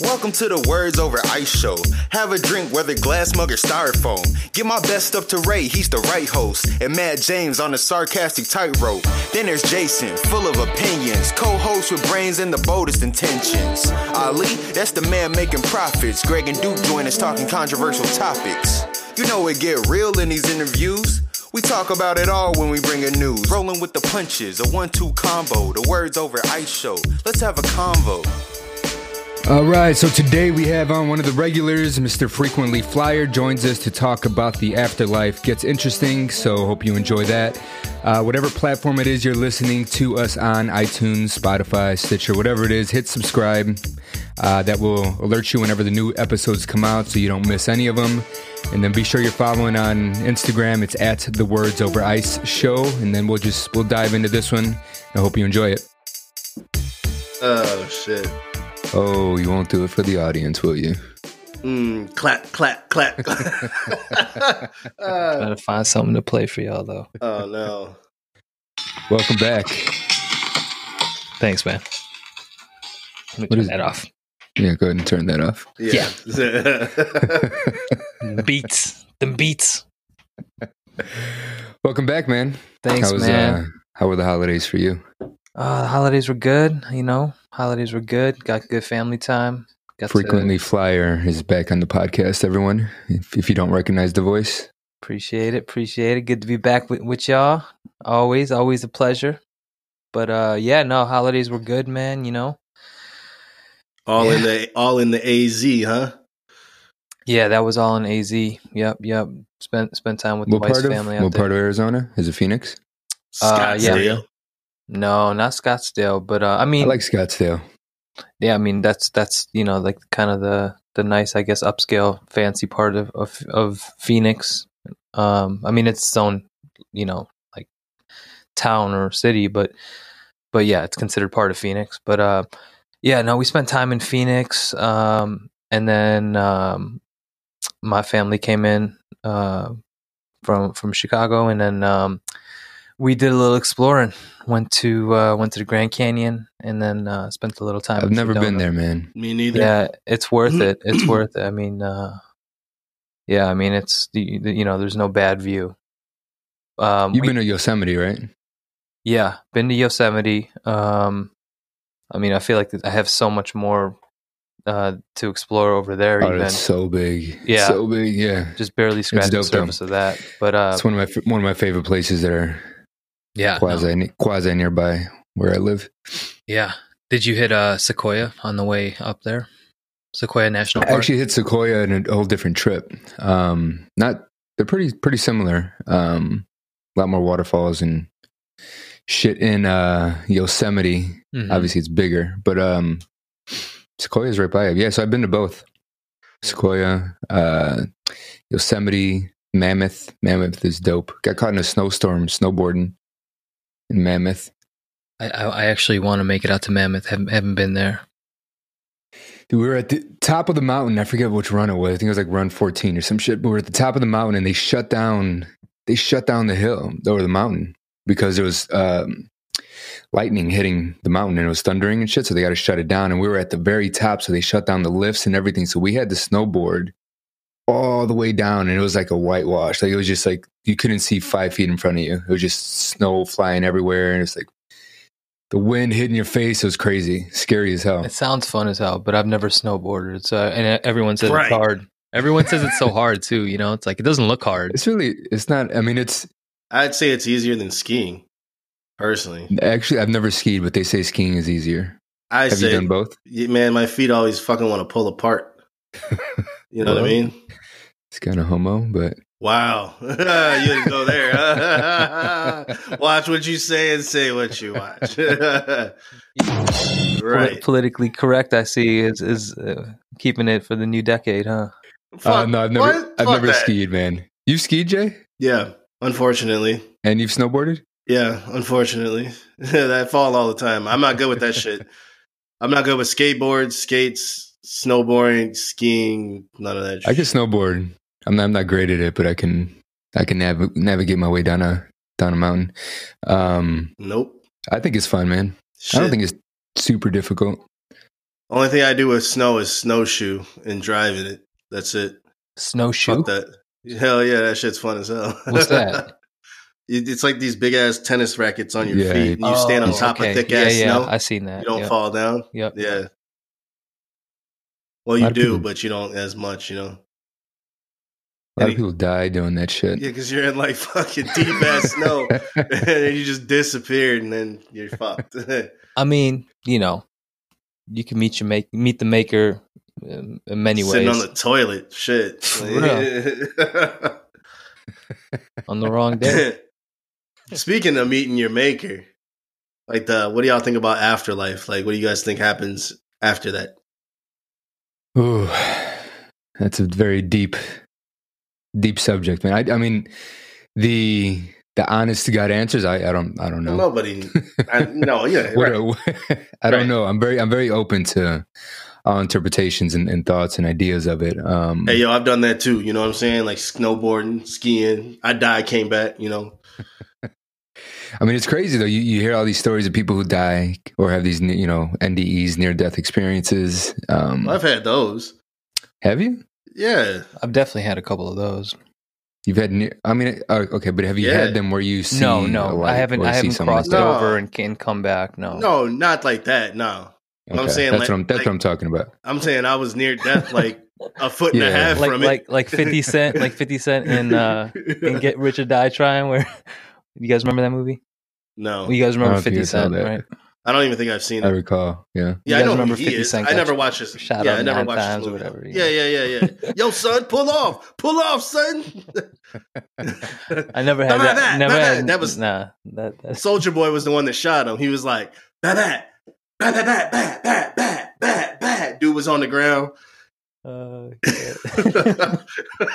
Welcome to the Words Over Ice show. Have a drink, whether glass mug or styrofoam. Give my best up to Ray, he's the right host. And Matt James on the sarcastic tightrope. Then there's Jason, full of opinions. Co host with brains and the boldest intentions. Ali, that's the man making profits. Greg and Duke join us talking controversial topics. You know it get real in these interviews. We talk about it all when we bring a news. Rolling with the punches, a one two combo. The Words Over Ice show. Let's have a convo. All right, so today we have on one of the regulars, Mr. Frequently Flyer, joins us to talk about the afterlife. Gets interesting, so hope you enjoy that. Uh, whatever platform it is you're listening to us on, iTunes, Spotify, Stitcher, whatever it is, hit subscribe. Uh, that will alert you whenever the new episodes come out so you don't miss any of them. And then be sure you're following on Instagram. It's at the Words Over Ice Show. And then we'll just we'll dive into this one. I hope you enjoy it. Oh shit. Oh, you won't do it for the audience, will you? Mm, clap, clap, clap. uh, Gotta find something to play for y'all though. oh no. Welcome back. Thanks, man. Let me What turn is- that off. Yeah, go ahead and turn that off. Yeah. Beats. Them beats. Welcome back, man. Thanks, how was, man. Uh, how were the holidays for you? Uh, the holidays were good, you know. Holidays were good. Got good family time. Got Frequently to Flyer is back on the podcast, everyone. If, if you don't recognize the voice, appreciate it. Appreciate it. Good to be back with, with y'all. Always, always a pleasure. But uh yeah, no, holidays were good, man, you know. all in the all in the AZ, huh? Yeah, that was all in AZ. Yep, yep. Spent spent time with the what wife's part of family out what there. part of Arizona is it? Phoenix. Uh, yeah. No, not Scottsdale, but uh I mean, I like Scottsdale. yeah, I mean that's that's you know like kind of the the nice I guess upscale fancy part of of, of Phoenix. Um, I mean it's its own you know like town or city, but but yeah, it's considered part of Phoenix. But uh, yeah, no, we spent time in Phoenix, um, and then um, my family came in uh, from from Chicago, and then um, we did a little exploring. Went to uh, went to the Grand Canyon, and then uh, spent a little time. I've in never been there, man. Me neither. Yeah, it's worth it. It's worth it. I mean, uh, yeah, I mean, it's the, the you know, there's no bad view. Um, You've we- been to Yosemite, right? yeah, been to Yosemite. Um, I mean, I feel like I have so much more uh, to explore over there. Oh, even that's so big. Yeah. so big. Yeah, just barely scratched the dope, though. surface of that. But uh, it's one of my one of my favorite places that yeah, no. quasi quasi nearby where I live. yeah. Did you hit uh, Sequoia on the way up there? Sequoia National Park. I actually hit Sequoia in a whole different trip. Um, not they're pretty pretty similar. Um, a lot more waterfalls and shit in uh, Yosemite. Mhm. Obviously, it's bigger, but um, Sequoia's right by it. Yeah, so I've been to both Sequoia, uh, Yosemite, Mammoth. Mammoth is dope. Got caught in a snowstorm snowboarding in Mammoth. I, I, I actually want to make it out to Mammoth. Haven't, haven't been there. Dude, we were at the top of the mountain. I forget which run it was. I think it was like run 14 or some shit. But we were at the top of the mountain and they shut down they shut down the hill or the mountain because there was um, lightning hitting the mountain and it was thundering and shit. So they got to shut it down. And we were at the very top, so they shut down the lifts and everything. So we had to snowboard all the way down, and it was like a whitewash. Like it was just like you couldn't see five feet in front of you. It was just snow flying everywhere, and it's like the wind hitting your face. It was crazy, scary as hell. It sounds fun as hell, but I've never snowboarded. So and uh, everyone says Right. it's hard. Everyone says it's so hard too. You know, it's like it doesn't look hard. It's really, it's not. I mean, it's I'd say it's easier than skiing, personally. actually I've never skied, but they say skiing is easier. I Have say, you done both? Man, my feet always fucking want to pull apart. You know what I mean? It's kind of homo, but Wow, you didn't go there. watch what you say and say what you watch. Right. politically correct, I see, is is uh, keeping it for the new decade, huh? uh, no, I've never, what? I've Fuck never that. skied, man. You've skied, Jay, Yeah, unfortunately. and you've snowboarded. Yeah, unfortunately. that fall all the time. I'm not good with that shit. I'm not good with skateboards, skates, snowboarding, skiing, none of that I can snowboard. I'm not, I'm not great at it, but I can, I can nav- navigate my way down a down a mountain. Um, Nope. I think it's fun, man. I don't think it's super difficult. Only thing I do with snow is snowshoe and driving it. That's it. Snowshoe. Fuck that. Hell yeah, that shit's fun as hell. What's that? It's like these big ass tennis rackets on your Yeah, feet. And you stand on Oh, top okay. of thick yeah, ass yeah, snow. I seen that. you don't Yep. fall down. Yep. Yeah. Well, you do, people- but you don't as much, you know. A lot Any- of people die doing that shit. Yeah, because you're in like fucking deep ass snow, and you just disappeared, and then you're fucked. I mean, you know, you can meet your make meet the maker um, in many Sitting ways Sitting on the toilet, shit. on the wrong day. Speaking of meeting your maker, like the what do y'all think about afterlife? Like, what do you guys think happens after that? Ooh, that's a very deep, deep subject, man. I, I mean, the the honest to god answers. I, I don't I don't know. Nobody, I, no, yeah, right. a- I don't Right. know. I'm very I'm very open to all interpretations and, and thoughts and ideas of it. Um, Hey, yo, I've done that too. You know what I'm saying? Like snowboarding, skiing. I died, came back. You know, I mean, it's crazy though. You, you hear all these stories of people who die or have these, you know, NDEs, near death experiences. Um, I've had those. have you? Yeah, I've definitely had a couple of those. You've had, near, I mean, uh, okay, but have you Yeah. had them where you see? no, no, light I haven't. I haven't something like crossed that? it over No. and can come back. No, no, not like that. No, Okay. I'm saying, that's like- what I'm. That's like- what I'm talking about. I'm saying I was near death, like a foot and a Yeah. half like from like it. like Fifty Cent, like Fifty Cent in uh in Get Rich or Die Trying. Where you guys remember that movie? no, you guys remember I don't think Fifty I saw Cent, that. right? I don't even think I've seen it, I it. recall. Yeah. Yeah, You I know guys remember who he 50 is. Cent I never watched his. shot yeah, up I never watched his times or movie. whatever, Yeah, yeah. yeah, yeah, yeah. Yo, son, pull off, pull off, son. I never had Bah, that. never had. That was- nah. That that's Soulja Boy was the one that shot him. He was like, bat, bat, bat, bat, bat, bat, bat, bat, bat, bat. Dude was on the ground. uh,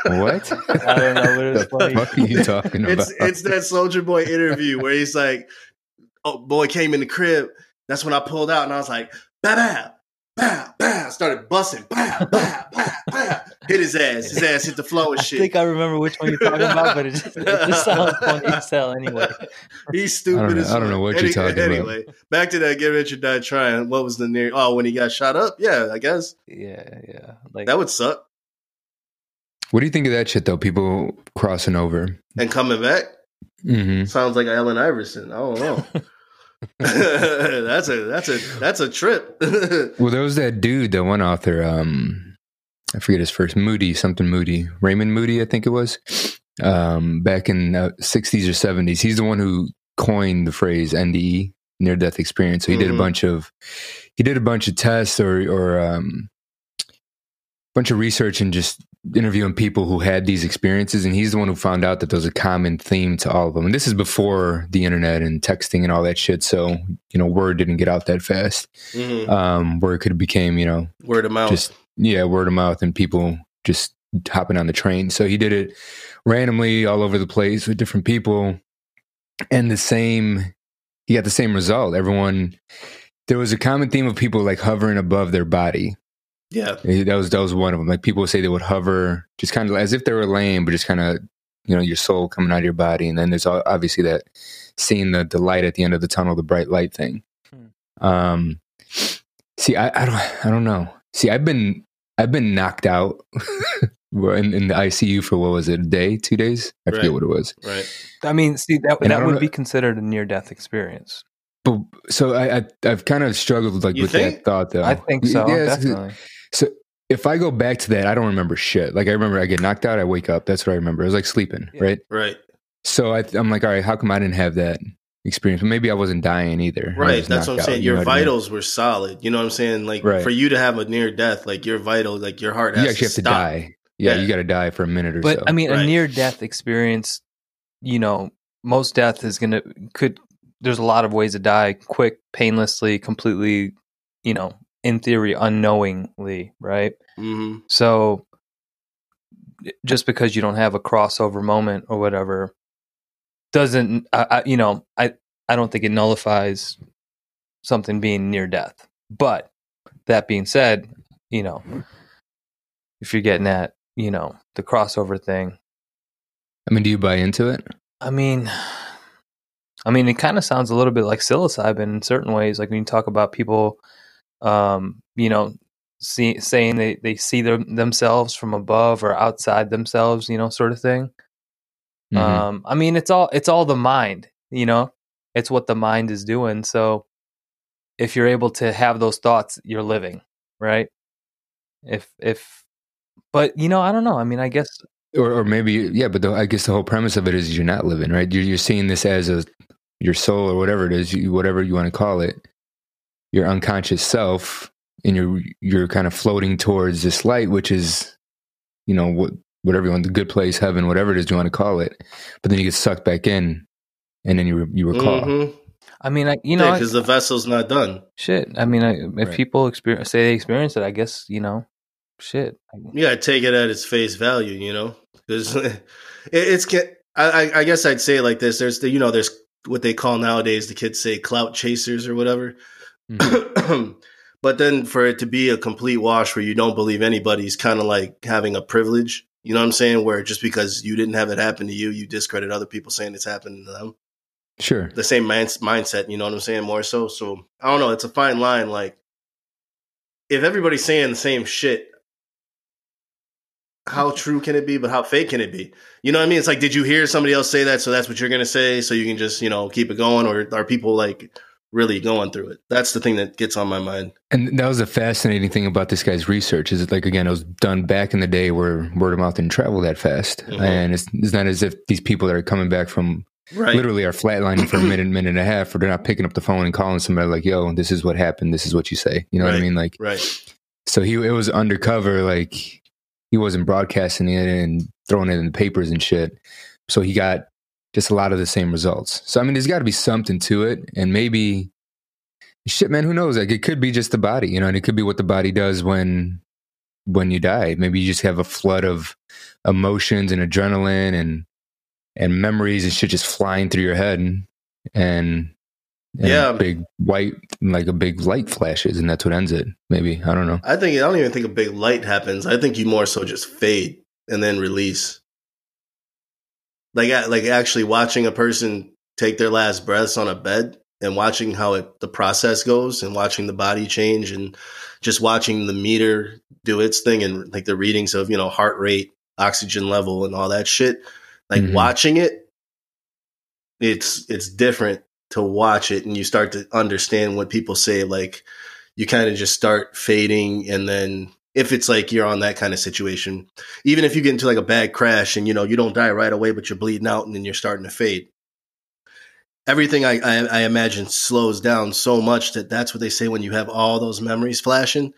What? I don't know, but it the funny. fuck are you talking about? it's it's that Soulja Boy interview where he's like, "Oh, boy came in the crib. That's when I pulled out, and I was like, bah, bah, bah, bah. Started busting, bah, bah, bah, bah. Hit his ass. His ass hit the floor and I shit. I think I remember which one you're talking about, but it just, it just sounds funny as hell anyway. He's stupid. I don't know- as I don't know fuck. what you're talking about. Anyway, back to that. Get rich or die trying. What was the near? Oh, when he got shot up. Yeah, I guess Yeah, yeah. Like that would suck. what do you think of that shit though? People crossing over. And coming back hmm sounds like Allen Iverson. I don't know. that's a that's a that's a trip. Well, there was that dude, that one author. Um, I forget his first. Moody, something Moody. Raymond Moody, I think it was. Um, back in the 60s or 70s, he's the one who coined the phrase NDE, near death experience. So he did a Mhm. bunch of he did a bunch of tests or or um, bunch of research and just interviewing people who had these experiences. And he's the one who found out that there was a common theme to all of them. And this is before the internet and texting and all that shit. So you know, word didn't get out that fast Mhm. um, where it could have became, you know, Word of mouth. just yeah, word of mouth and people just hopping on the train. So he did it randomly all over the place with different people, and the same. He got the same result. Everyone, there was a common theme of people like hovering above their body. Yeah. That was that was one of them. Like people would say they would hover, just kind of as if they were laying, but just kind of, you know, your soul coming out of your body. And then there's obviously that seeing the the light at the end of the tunnel, the bright light thing. Um, see, I, I don't, I don't know. See, I've been, I've been knocked out in, in the ICU for what was it, a day, two days? I forget what it was. Right. I mean, see that And that would know- be considered a near death experience. But so I, I I've kind of struggled like You with think? that thought though. I think so, Yeah, definitely. So if I go back to that, I don't remember shit. Like I remember I get knocked out, I wake up. That's what I remember. It was like sleeping, Yeah. right? Right. So I, I'm like, all right, how come I didn't have that experience? But maybe I wasn't dying either. Right. just That's what I'm knocked out, saying. you Your know what I mean? vitals were solid. You know what I'm saying? Like Right. for you to have a near death, like your vital, like your heart has You actually have to stop. die. Yeah, Yeah. you got to die for a minute or But so. But I mean, Right. a near death experience, you know, most death is gonna could. There's a lot of ways to die: quick, painlessly, completely. You know, in theory, unknowingly, right? hmm So, just because you don't have a crossover moment or whatever, doesn't I, I, you know? I I don't think it nullifies something being near death. But that being said, you know, if you're getting at you know the crossover thing, I mean, do you buy into it? I mean, I mean, it kind of sounds a little bit like psilocybin in certain ways. Like when you talk about people um, you know, see, saying they, they see them, themselves from above or outside themselves, you know, sort of thing. Mhm. Um, I mean, it's all it's all the mind, you know. It's what the mind is doing. So, if you're able to have those thoughts, you're living, right? If if, but you know, I don't know. I mean, I guess or, or maybe yeah but the, i guess the whole premise of it is you're not living right you're, you're seeing this as a your soul or whatever it is you, whatever you want to call it your unconscious self and you're you're kind of floating towards this light which is you know what whatever you want the good place heaven whatever it is you want to call it but then you get sucked back in and then you re- you recall Mhm. I mean, I, you know, I- because the vessel's not done. shit. I mean, I, if Right. people experience say they experience it, I guess you know, shit. Yeah, gotta take it at its face value, you know, because it, it's. I, I- I guess I'd say it like this: there's the, you know, there's what they call nowadays the kids say clout chasers or whatever. Mm. but then for it to be a complete wash where you don't believe anybody's kind of like having a privilege. You know what I'm saying? Where just because you didn't have it happen to you, you discredit other people saying it's happening to them. sure the same mind, mindset. You know what I'm saying? More so. So I don't know. It's a fine line. Like if everybody's saying the same shit, how true can it be? But how fake can it be? You know what I mean? It's like, did you hear somebody else say that? So that's what you're gonna say. So you can just you know keep it going, or are people like really going through it? That's the thing that gets on my mind. and that was a fascinating thing about this guy's research is that like again it was done back in the day where word of mouth didn't travel that fast Mhm. and it's, it's not as if these people that are coming back from Right. literally are flatlining for a minute, minute and a half, or they're not picking up the phone and calling somebody like, "Yo, this is what happened. This is what you say." You know what I mean? Like, Right. so he it was undercover. Like he wasn't broadcasting it and throwing it in the papers and shit. So he got just a lot of the same results. So I mean, there's got to be something to it, and maybe shit, man. Who knows? Like it could be just the body, you know, and it could be what the body does when when you die. Maybe you just have a flood of emotions and adrenaline and and memories and shit just flying through your head and and, Yeah. big white like a big light flashes and that's what ends it. Maybe I don't know. I think I don't even think a big light happens. I think you more so just fade and then release. Like like actually watching a person take their last breaths on a bed and watching how it the process goes and watching the body change and just watching the meter do its thing and like the readings of, you know, heart rate, oxygen level and all that shit. Like Mhm. watching it it's it's different to watch it and you start to understand what people say like you kind of just start fading and then if it's like you're on that kind of situation even if you get into like a bad crash and you know you don't die right away but you're bleeding out and then you're starting to fade everything I, I i imagine slows down so much that that's what they say when you have all those memories flashing mm-hmm.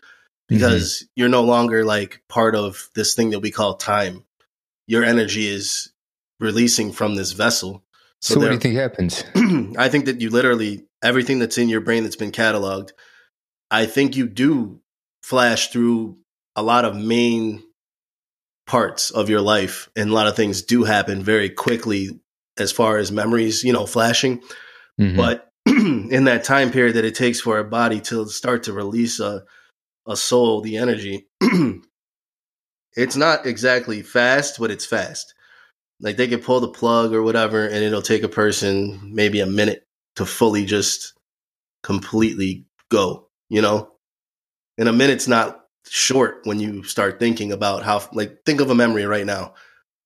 because you're no longer like part of this thing that we call time your energy is releasing from this vessel So, what do you think happens? I think that you literally everything that's in your brain that's been cataloged. I think you do flash through a lot of main parts of your life, and a lot of things do happen very quickly as far as memories, you know, flashing. Mhm. But in that time period that it takes for a body to start to release a a soul, the energy, it's not exactly fast, but it's fast. Like they can pull the plug or whatever, and it'll take a person maybe a minute to fully just completely go, you know? And a minute's not short when you start thinking about how, like, think of a memory right now.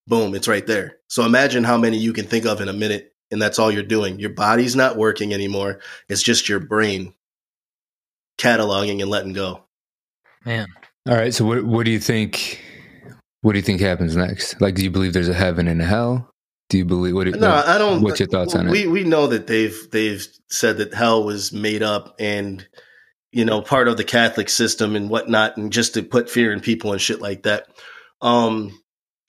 Boom, it's right there. So imagine how many you can think of in a minute, and that's all you're doing. Your body's not working anymore. It's just your brain cataloging and letting go. Man, All right. So what what do you think? What do you think happens next? Like, do you believe there's a heaven and a hell? Do you believe what? No, what- I don't. What's your thoughts on it? we, We know that they've they've said that hell was made up and you know part of the Catholic system and whatnot, and just to put fear in people and shit like that. Um,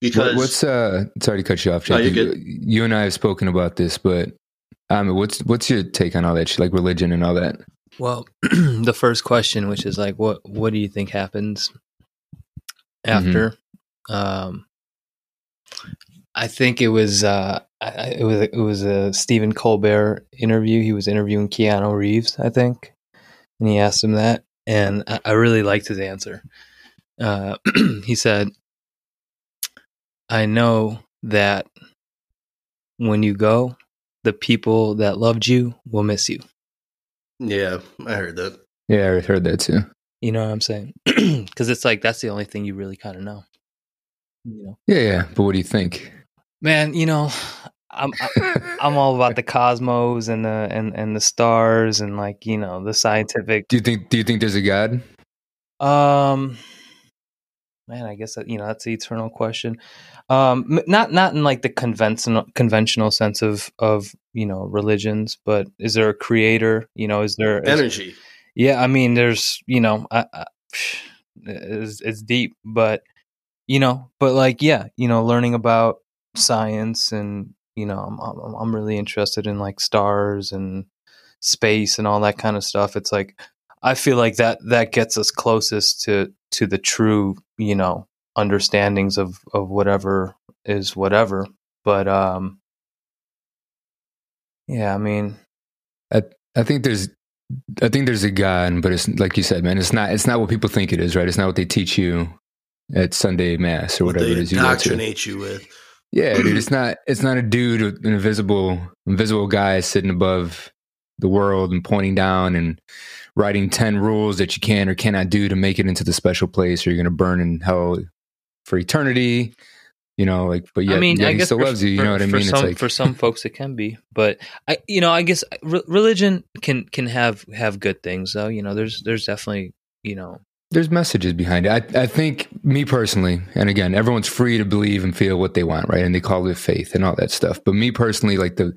because What, what's uh? Sorry to cut you off, No, Jake. you're you, you and I have spoken about this, but um, what's what's your take on all that shit, like religion and all that? Well, the first question, which is like, what what do you think happens after? Um, I think it was uh, I- I- it was it was a Stephen Colbert interview. He was interviewing Keanu Reeves, I think, and he asked him that, and I, I really liked his answer. Uh, he said, "I know that when you go, the people that loved you will miss you." yeah, I heard that. Yeah, I heard that too. You know what I'm saying? Because it's like that's the only thing you really kind of know. You know, Yeah, yeah. But what do you think? man. You know, I'm I, I'm all about the cosmos and the and and the stars and like you know the scientific. Do you think? Do you think there's a God? Um, man, I guess that you know that's the eternal question. Um, not not in like the conventional conventional sense of of you know religions, but is there a creator? You know, is there Energy. Yeah, I mean, there's you know, I, I, it's it's deep, but you know, but like yeah, you know, learning about science and you know, I'm I'm, I'm really interested in like stars and space and all that kind of stuff. It's like I feel like that that gets us closest to to the true you know understandings of of whatever is whatever. But um, yeah, I mean, I I think there's I think there's a God, but it's like you said, man. It's not. It's not what people think it is, right? It's not what they teach you at Sunday mass or whatever they it is you go indoctrinate you with. Yeah, dude. It's not. It's not a dude, an invisible, invisible guy sitting above the world and pointing down and writing ten rules that you can or cannot do to make it into the special place, or you're going to burn in hell for eternity. You know, like, but yeah, I mean, I he guess still for, loves you. You for- know what I mean? Some, it's like for some folks, it can be, but I, you know, I guess re- religion can can have have good things though. You know, there's there's definitely you know there's messages behind it. I, I think me personally, and again, everyone's free to believe and feel what they want, right? And they call it faith and all that stuff. But me personally, like the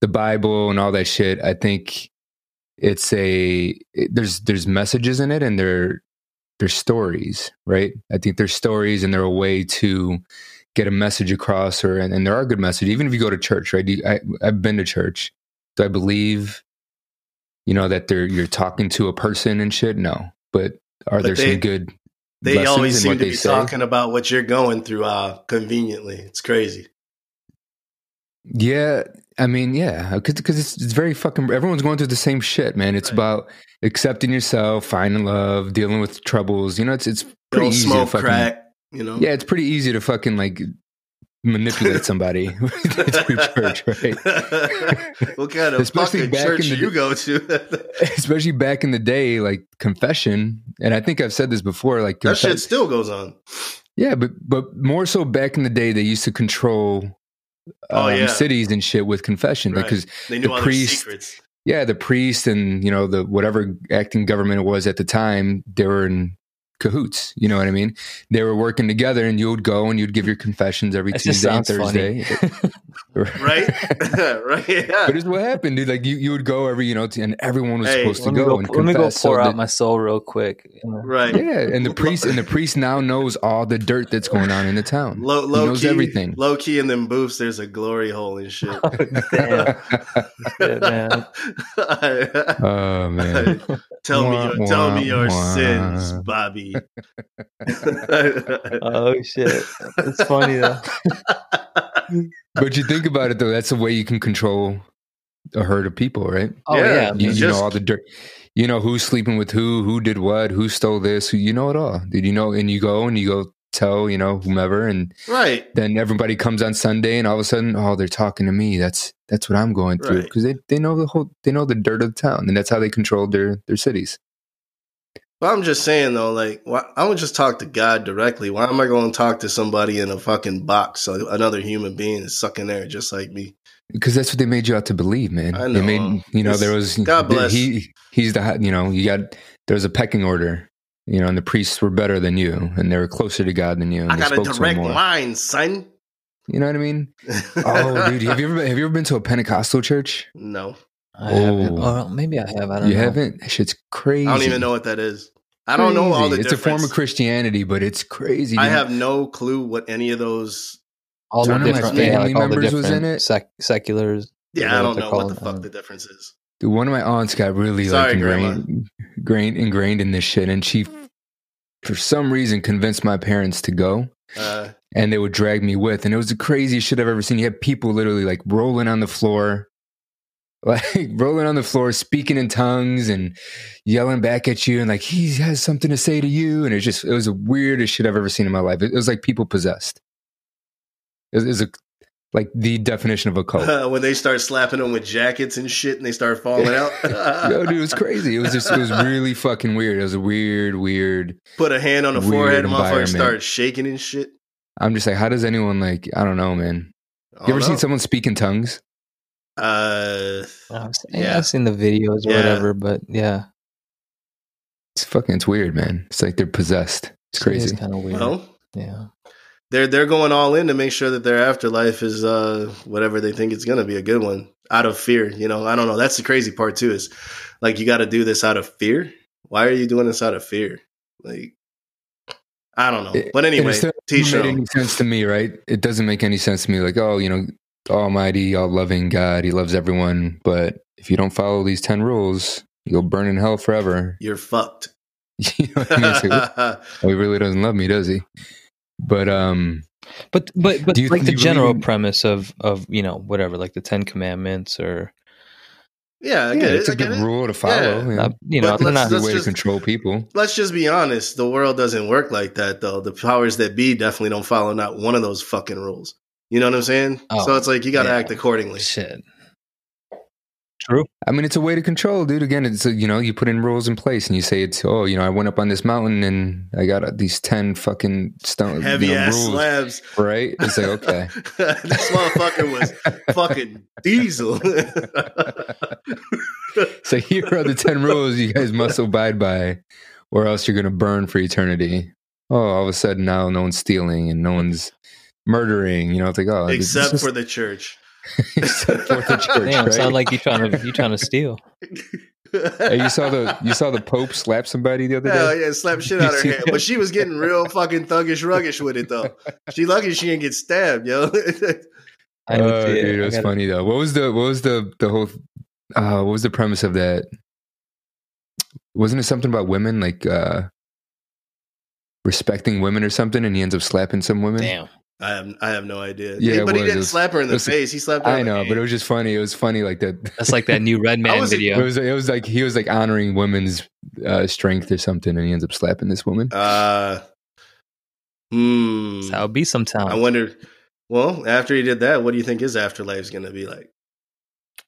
the Bible and all that shit, I think it's a there's there's messages in it, and they're they're stories, right? I think there's stories, and they're a way to get a message across, or and, and there are good messages. Even if you go to church, right? I, I've been to church. Do I believe, you know, that they're you're talking to a person and shit? No, but are But there they- some good? They always seem to be say? talking about what you're going through uh, conveniently. It's crazy. Yeah, I mean, yeah, because it's it's very fucking. Everyone's going through the same shit, man. It's Right. about accepting yourself, finding love, dealing with troubles. You know, it's it's pretty Don't easy smoke to fucking. crack. You know. Yeah, it's pretty easy to fucking like manipulate somebody through church, right? what kind of Especially back church in the- you go to? Especially back in the day, like confession, and I think I've said this before. Like, that shit still goes on. yeah, but but more so back in the day, they used to control. Oh, um, yeah. cities and shit with confession because They knew The all priest- yeah, the priest and you know the whatever acting government it was at the time, they were in cahoots. You know what I mean? They were working together, and you would go and you'd give your confessions every Tuesday and Thursday. funny. Right? right. Yeah. But it's what happened, dude. Like you, you would go every, you know, to, and everyone was Hey, supposed to let me go, go, and let me go pour so out that- my soul real quick. you know. right. yeah, and the priest and the priest now knows all the dirt that's going on in the town. Low, he low knows key, everything. Low key in them booths, there's a glory hole and shit. Oh, damn. Shit, man. oh man, tell me, Wah, your, tell me your wah. sins, Bobby. Oh shit, it's funny though. but you think about it though, that's the way you can control a herd of people, right? Oh Yeah, yeah, You, man. you just- know all the dirt. You know who's sleeping with who, who did what, who stole this. Who, you know it all. Did you know? And you go and you go tell you know whomever, and right. then everybody comes on Sunday, and all of a sudden, oh, they're talking to me. That's that's what I'm going through Right. because they, they know the whole they know the dirt of the town, and that's how they control their their cities. But I'm just saying though, like, why, I would just talk to God directly. Why am I going to talk to somebody in a fucking box? So another human being is sucking air just like me. Because that's what they made you out to believe, man. I They know. made you know It's- there was God bless. he he's the you know you got there's a pecking order, you know, and the priests were better than you, and they were closer to God than you. And I they got a spoke to him direct line, son. You know what I mean? Oh, dude, have you ever have you ever been to a Pentecostal church? no, I haven't. Oh. Oh, maybe I have. I don't You know. haven't? That shit's crazy. I don't even know what that is. I don't know all the Crazy. It's a form of Christianity, but it's crazy. I have no clue what any of those. All the One of my different, family yeah, like all the members was in it. Sec- seculars. Yeah, I don't they're know what the fuck don't- the difference is. Dude, one of my aunts got really Sorry, like ingrained, ingrained, ingrained in this shit, and she, for some reason, convinced my parents to go. Uh, and they would drag me with. And it was the craziest shit I've ever seen. You had people literally like rolling on the floor, like rolling on the floor, speaking in tongues and yelling back at you. And like, he has something to say to you. And it just, it was the weirdest shit I've ever seen in my life. It, was like people possessed. It was, a, like the definition of a cult. when they start slapping them with jackets and shit, and they start falling out. Yo, dude, it was crazy. It was just, it was really fucking weird. It was a weird, weird. Put a hand on the forehead, and motherfucker environment. start shaking and shit. I'm just like, how does anyone like? I don't know, man. You ever don't seen someone speak in tongues? Uh, I've, Yeah. yeah. I've seen the videos or Yeah. whatever, but yeah, It's fucking, it's weird, man. It's like they're possessed. It's crazy. kind of weird. well, yeah, they're they're going all in to make sure that their afterlife is uh whatever they think it's gonna be a good one out of fear. You know, I don't know. That's the crazy part too. Is like you got to do this out of fear. Why are you doing this out of fear? Like, I don't know. But anyway, it still teach doesn't make any sense to me, right? It doesn't make any sense to me. Like, oh, you know, Almighty, all loving God, He loves everyone, but if you don't follow these ten rules, you'll burn in hell forever. You're fucked. you know I mean? It's like, oh, he really doesn't love me, does he? But um, but but but you- like the general believe premise of of you know whatever, like the Ten Commandments or yeah, I yeah, it's it. a I good it. rule to follow. Yeah. you know. you know But let's- not It's a way just- to control people. Let's just be honest. The world doesn't work like that, though. The powers that be definitely don't follow not one of those fucking rules. You know what I'm saying? Oh, so it's like you got to yeah. act accordingly. shit. True. I mean, it's a way to control, dude. Again, it's a, you know, you put in rules in place, and you say it's oh, you know, I went up on this mountain and I got uh, these ten fucking stone Heavy you know, ass rules, slabs. right? It's like okay, this motherfucker was fucking diesel. so here are the ten rules you guys must abide by, or else you're gonna burn for eternity. Oh, all of a sudden now no one's stealing and no one's murdering. You know, it's like oh, Except just- for the church. except for the church. Damn, right? sound like you trying to you trying to steal. Hey, you saw the you saw the Pope slap somebody the other Hell day. yeah, slap shit out You her hand. But she was getting real fucking thuggish ruggish with it though. She lucky she didn't get stabbed, yo. I need Oh, to- dude, it I was gotta- funny though. What was the what was the the whole uh what was the premise of that? Wasn't it something about women like uh respecting women or something and he ends up slapping some women? Damn. I have I have no idea. Yeah, it but he didn't was- slap her in the listen, face. He slapped her. I in the know, but it was just funny. It was funny like that. That's like that new Red Man was- It video. was it was like he was like honoring women's uh, strength or something, and he ends up slapping this woman. Uh, hmm. That's how it be I wonder. Well, after he did that, what do you think his afterlife's gonna be like?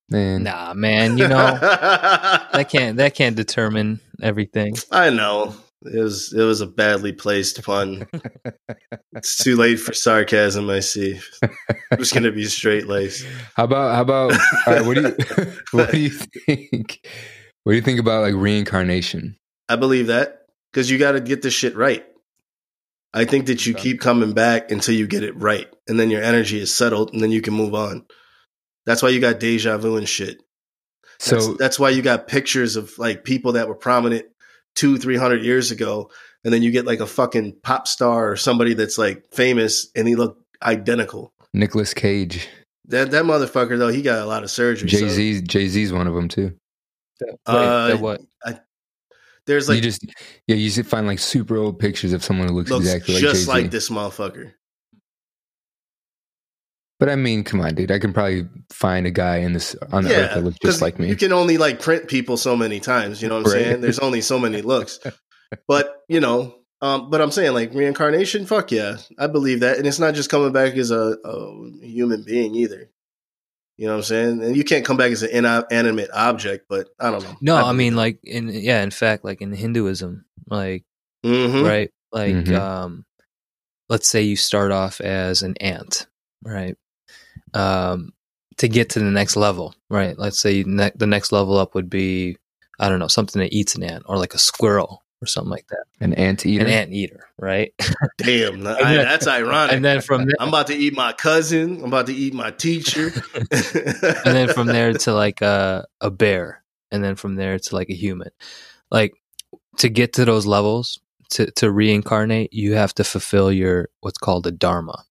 Man, Nah, man, you know that can't that can't determine everything. I know it was it was a badly placed pun. it's too late for sarcasm. I see. I'm just gonna be straight laced. how about how about all right, what do you what do you think? What do you think about like reincarnation? I believe that because you got to get this shit right. I think that you keep coming back until you get it right, and then your energy is settled, and then you can move on. That's why you got deja vu and shit. That's, So that's why you got pictures of like people that were prominent two, three hundred years ago, and then you get like a fucking pop star or somebody that's like famous, and he looked identical. Nicolas Cage, That that motherfucker though, he got a lot of surgery. Jay Z, Jay Z's one of them too. Uh, the what? There's like you just yeah, you just find like super old pictures of someone who looks, looks exactly like just Jay-Z. like this motherfucker. But I mean, come on, dude. I can probably find a guy in this on the earth that looks just like me. You can only like print people so many times. You know what I'm Right. saying? There's only so many looks. but you know, um, but I'm saying like reincarnation. Fuck yeah, I believe that, and it's not just coming back as a, a human being either. You know what I'm saying? And you can't come back as an inanimate object. But I don't know. No, I mean like in yeah, in fact, like in Hinduism, like hmm right, like Mhm. um, let's say you start off as an ant, right? Um, to get to the next level, right? Let's say ne- the next level up would be I don't know something that eats an ant or like a squirrel or something like that, An anteater. an ant eater, right? Damn, I- that's ironic. and then from there, I'm about to eat my cousin. I'm about to eat my teacher. and then from there to like a a bear, and then from there to like a human. Like to get to those levels, to to reincarnate, you have to fulfill your what's called a dharma.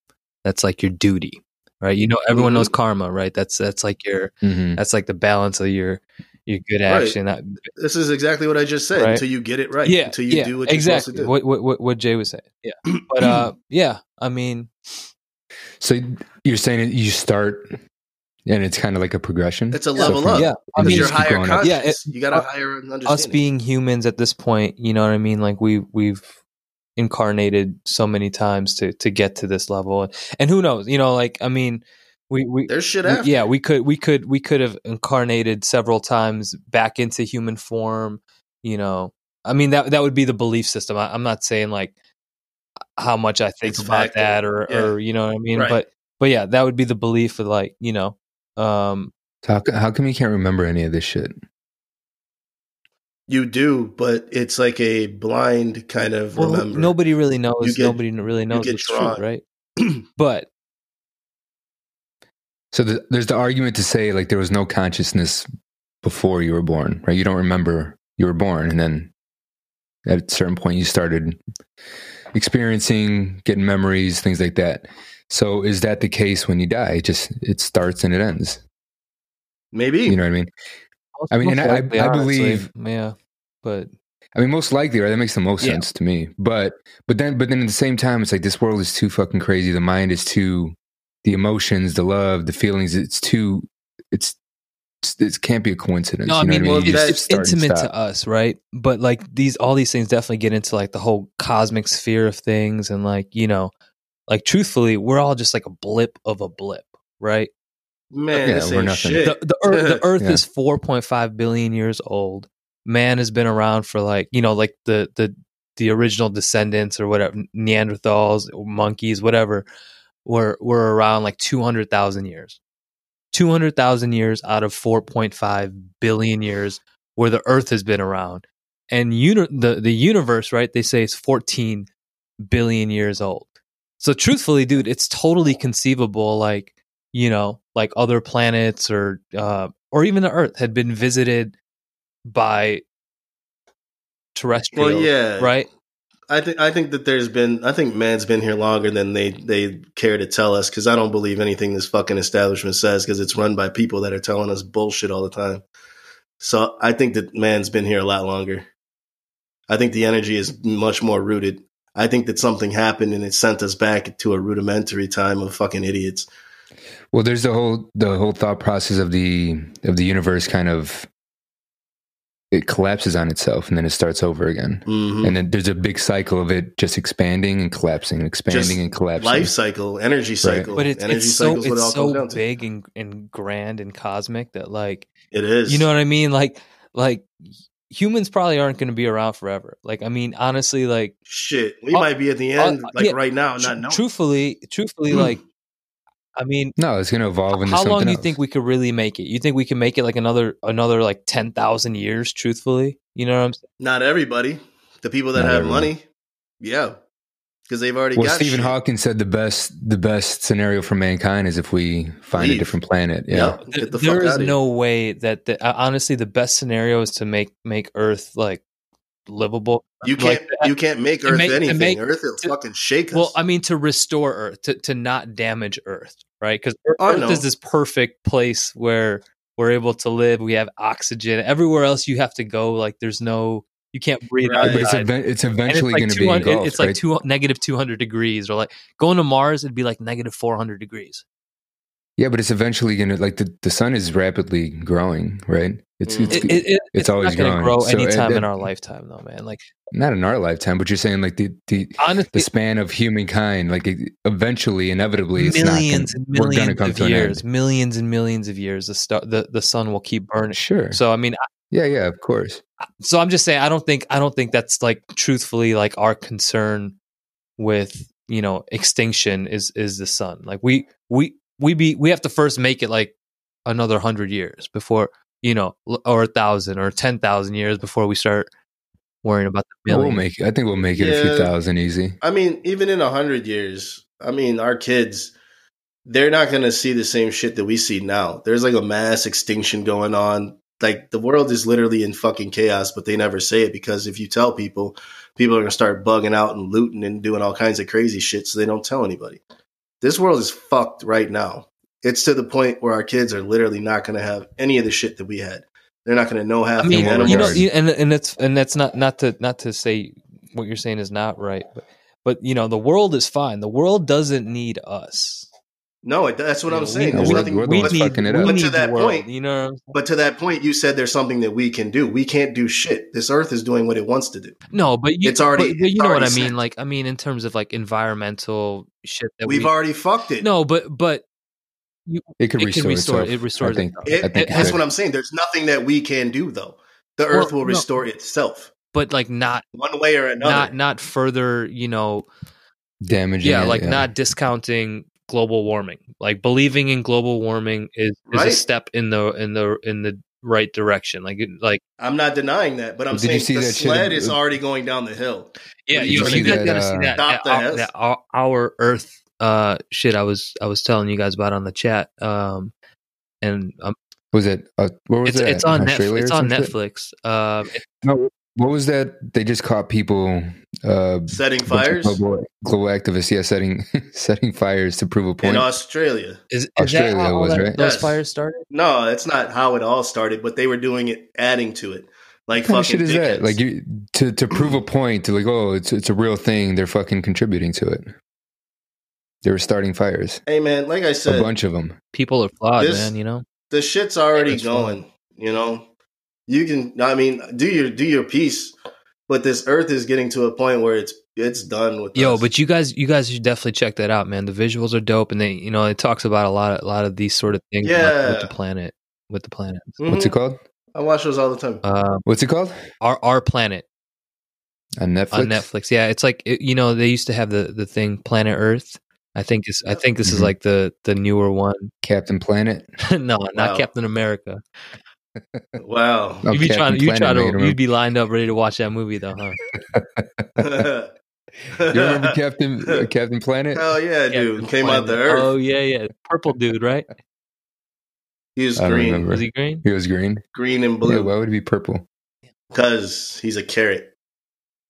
That's like your duty, right? You know, everyone knows karma, right? That's that's like your Mhm. that's like the balance of your your good action. That- this is exactly what I just said. Right. Until you get it right. yeah, Until you yeah, do what you're exactly. supposed to do. What, what what what Jay was saying. Yeah, but uh, yeah. I mean, So you're saying you start, and it's kind of like a progression. It's a So level from- up. yeah. I mean, you're higher going Yeah, it- you got a uh, higher understanding. us being humans at this point, you know what I mean? Like we we've incarnated so many times to to get to this level, and who knows? You know, like I mean, we we There's shit we- yeah we could we could we could have incarnated several times back into human form you know i mean that that would be the belief system I, i'm not saying like how much i think It's about fact that that- or yeah. or you know what i mean Right. but but yeah that would be the belief of like you know um how, how come you can't remember any of this shit? You do, but it's like a blind kind of well, remember. nobody really knows You get- nobody really knows get what's true drawn. right but So the, there's the argument to say like there was no consciousness before you were born, right? You don't remember you were born, and then at a certain point you started experiencing, getting memories, things like that. So is that the case when you die? It just it starts and it ends. Maybe. You know what I mean? I mean, and I- I honestly, believe- yeah but I mean, most likely, right? That makes the most Yeah. sense to me. But but then but then at the same time, it's like this world is too fucking crazy. The mind is too, the emotions, the love, the feelings. It's too. It's, it's it can't be a coincidence. No, I you know mean, what well, it's- just it's intimate to us, right? But like these, all these things definitely get into like the whole cosmic sphere of things, and like you know, like truthfully, we're all just like a blip of a blip, right? Man, Yeah, this we're ain't nothing. shit. The, the Earth, the Earth Yeah. is four point five billion years old. Man has been around for like you know, like the the the original descendants or whatever, Neanderthals, monkeys, whatever, were were around like two hundred thousand years. 200,000 years out of 4.5 billion years where the earth has been around and uni- the the universe right they say is 14 billion years old so truthfully dude it's totally conceivable like you know like other planets or uh or even the earth had been visited by terrestrial. well, yeah, right I think I think that there's been I think man's been here longer than they they care to tell us because I don't believe anything this fucking establishment says because it's run by people that are telling us bullshit all the time. So I think that man's been here a lot longer. I think the energy is much more rooted. I think that something happened and it sent us back to a rudimentary time of fucking idiots. Well, there's the whole the whole thought process of the of the universe kind of it collapses on itself and then it starts over again. Mhm. And then there's a big cycle of it just expanding and collapsing and expanding Just and collapsing. Life cycle, energy cycle, but it's energy it's so cycle's what it it's so big and, and grand and cosmic that like It is. You know what I mean? Like like humans probably aren't going to be around forever. Like I mean honestly like shit. We Uh, might be at the end, uh, like yeah, right now, not knowing. truthfully truthfully Mm. like I mean No, it's going to evolve into how long something do you else. think we could really make it? You think we can make it like another another like 10,000 years truthfully? You know what I'm saying? Not everybody. The people that Not have everyone. money, yeah, because they've already Well, got. Stephen shit. Hawking said the best the best scenario for mankind is if we find Leave. a different planet. Yeah. Yeah, There- get the there fuck is no way that the, uh, honestly the best scenario is to make make earth like livable. You can't. that. you can't make Earth make- anything. make- Earth will to- fucking shake us. Well, I mean to restore Earth, to to not damage Earth, right? Because I Earth is this perfect place where we're able to live. We have oxygen. Everywhere else you have to go, like there's no, you can't breathe Right. But it's, ev- it's eventually going to be 200 engulfed, it's like right? two, negative 200 degrees or like going to Mars, it'd be like negative 400 degrees. yeah, but it's eventually going to like the, the sun is rapidly growing, right? It's Mm. it's, It, it, it, it's always not going to growing. grow So it- anytime it- in our lifetime though, man. Like not in our lifetime, but you're saying like the the, honestly, the span of humankind, like eventually, inevitably, it's millions not and gonna, we're millions come of years, millions and millions of years, the star, the, the sun will keep burning. Sure. So I mean, yeah, yeah, of course. so I'm just saying, I don't think, I don't think that's like truthfully like our concern with you know extinction is is the sun. Like we we we be we have to first make it like another hundred years before you know, or a thousand or ten thousand years before we start worrying about the We'll million. make. I think we'll make it a few thousand easy. I mean, even in a hundred years, I mean, our kids, they're not going to see the same shit that we see now. There's like a mass extinction going on. Like the world is literally in fucking chaos, but they never say it because if you tell people, people are going to start bugging out and looting and doing all kinds of crazy shit, so they don't tell anybody. This world is fucked right now. It's to the point where our kids are literally not going to have any of the shit that we had. They're not going to know half I mean, the what animals. you know, you- and and that's and that's not not to not to say what you're saying is not right, but but you know, the world is fine. The world doesn't need us. no, it, that's what You I'm know, saying. we- There's we're- nothing. we're We need, fucking it we up. But to that the world. point- you know. What I'm saying? But to that point, you said there's something that we can do. We can't do shit. This earth is doing what it wants to do. No, but you, It's already- but, but you it's know what I mean. set. Like, I mean, in terms of like environmental shit that We've we, already fucked it. no, but but you, It could It restore, can restore- itself. it restores I think. It- I think it- that's what. I'm saying. There's nothing that we can do though. The Earth Well, will no. restore itself but like not one way or another. not not further. You know, damaging. yeah, it, like not discounting global warming. Like believing in global warming is, is a step in the in the in the right direction. Like like I'm not denying that, but I'm Did you saying see the that sled is already going down the hill. yeah, Did you, you you see guys that, gotta see uh, that Stop that, the our, that our, our Earth uh shit. I was I was telling you guys about on the chat. Um, and um, Was it? Uh, where was it's it? it's on Netflix. It's on? Netflix. Um, it- No, what was that? They just caught people. Uh, Setting bunch of fires global, global activists, yeah, setting setting fires to prove a point in. Australia. is, is Australia that how all was, that- right? those Yes. fires started? No, it's not how it all started, but they were doing it, adding to it, like What kind fucking shit is that? Like you to to prove a point to like, oh, it's it's a real thing. They're fucking contributing to it. They were starting fires, hey man, like I said, a bunch of them. People are flawed, This- man. You know. the shit's already That's going. You know, you can. I mean, do your do your piece, but this Earth is getting to a point where it's it's done with. Yo, us. but you guys, you guys should definitely check that out, man. The visuals are dope, and they, you know, it talks about a lot of, a lot of these sort of things with- with the planet, with the planet. What's it called? I watch those all the time. Um, What's it called? our our planet On Netflix. on Netflix. Yeah, it's like it, you know they used to have the the thing Planet Earth. I think this, I think this is Mhm. like the the newer one. Captain Planet. no, not Captain America. Wow. Oh, you'd be Captain trying, you Planet try to, you'd be lined up ready to watch that movie though, huh? You remember Captain uh, Captain Planet? Hell yeah, dude! Captain Came out the Earth. Oh yeah, yeah, purple dude, right? he was I green. Was he green? He was green. green and Yeah, blue, why would he be purple? because he's a carrot.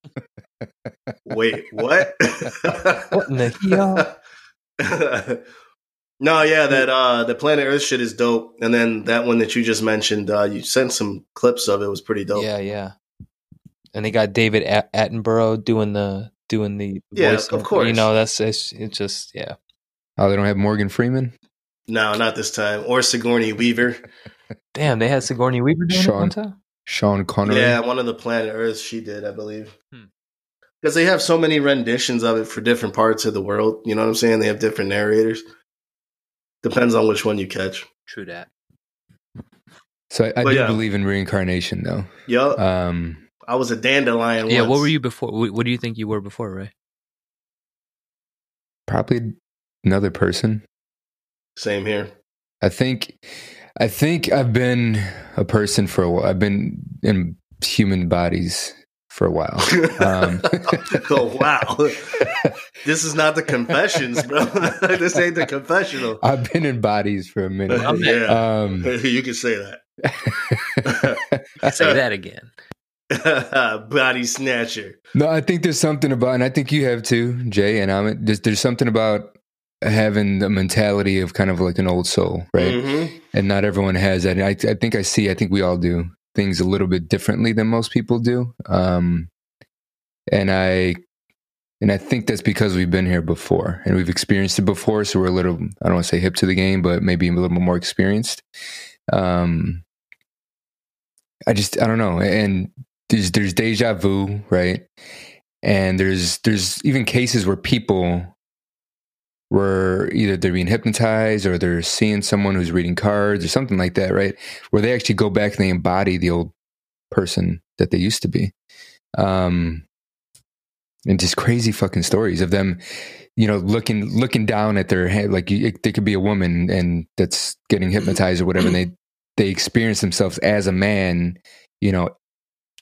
Wait, what? What in the hell? no, yeah, that uh the Planet Earth shit is dope. And then that one that you just mentioned, uh you sent some clips of it was pretty dope. Yeah, yeah. And they got David At- Attenborough doing the doing the Yeah, voice. of course. You know, that's it's, it's just yeah. Oh, they don't have Morgan Freeman. No, not this time. Or Sigourney Weaver. Damn, they had Sigourney Weaver doing it Sean. one time. Sean Connery. Yeah, one of the Planet Earth she did, I believe. Hmm. Because they have so many renditions of it for different parts of the world. You know what I'm saying? They have different narrators. Depends on which one you catch. True that. So I, I do yeah. believe in reincarnation, though. Yup. Um, I was a dandelion. Yeah, what were you before? What what do you think you were before, Ray? probably another person. Same here. I think, I think I've been a person for a while. I've been in human bodies for a while. Um, oh wow! this is not the confessions, bro. this ain't the confessional. I've been in bodies for a minute. yeah, Um, you can say that. Say that again. Body snatcher. No, I think there's something about, and I think you have too, Jay. And I'm there's, there's something about having the mentality of kind of like an old soul, right? Mhm. And not everyone has that. And I, I think I see. I think we all do things a little bit differently than most people do. Um, and I, and I think that's because we've been here before and we've experienced it before. So we're a little, I don't want to say hip to the game, but maybe a little more experienced. Um, I just, I don't know. And there's, there's deja vu, right? And there's, there's even cases where people were either they're being hypnotized or they're seeing someone who's reading cards or something like that, right? Where they actually go back and they embody the old person that they used to be. Um, and just crazy fucking stories of them, you know, looking looking down at their head, like you, they could be a woman and that's getting hypnotized or whatever. And they they experience themselves as a man, you know,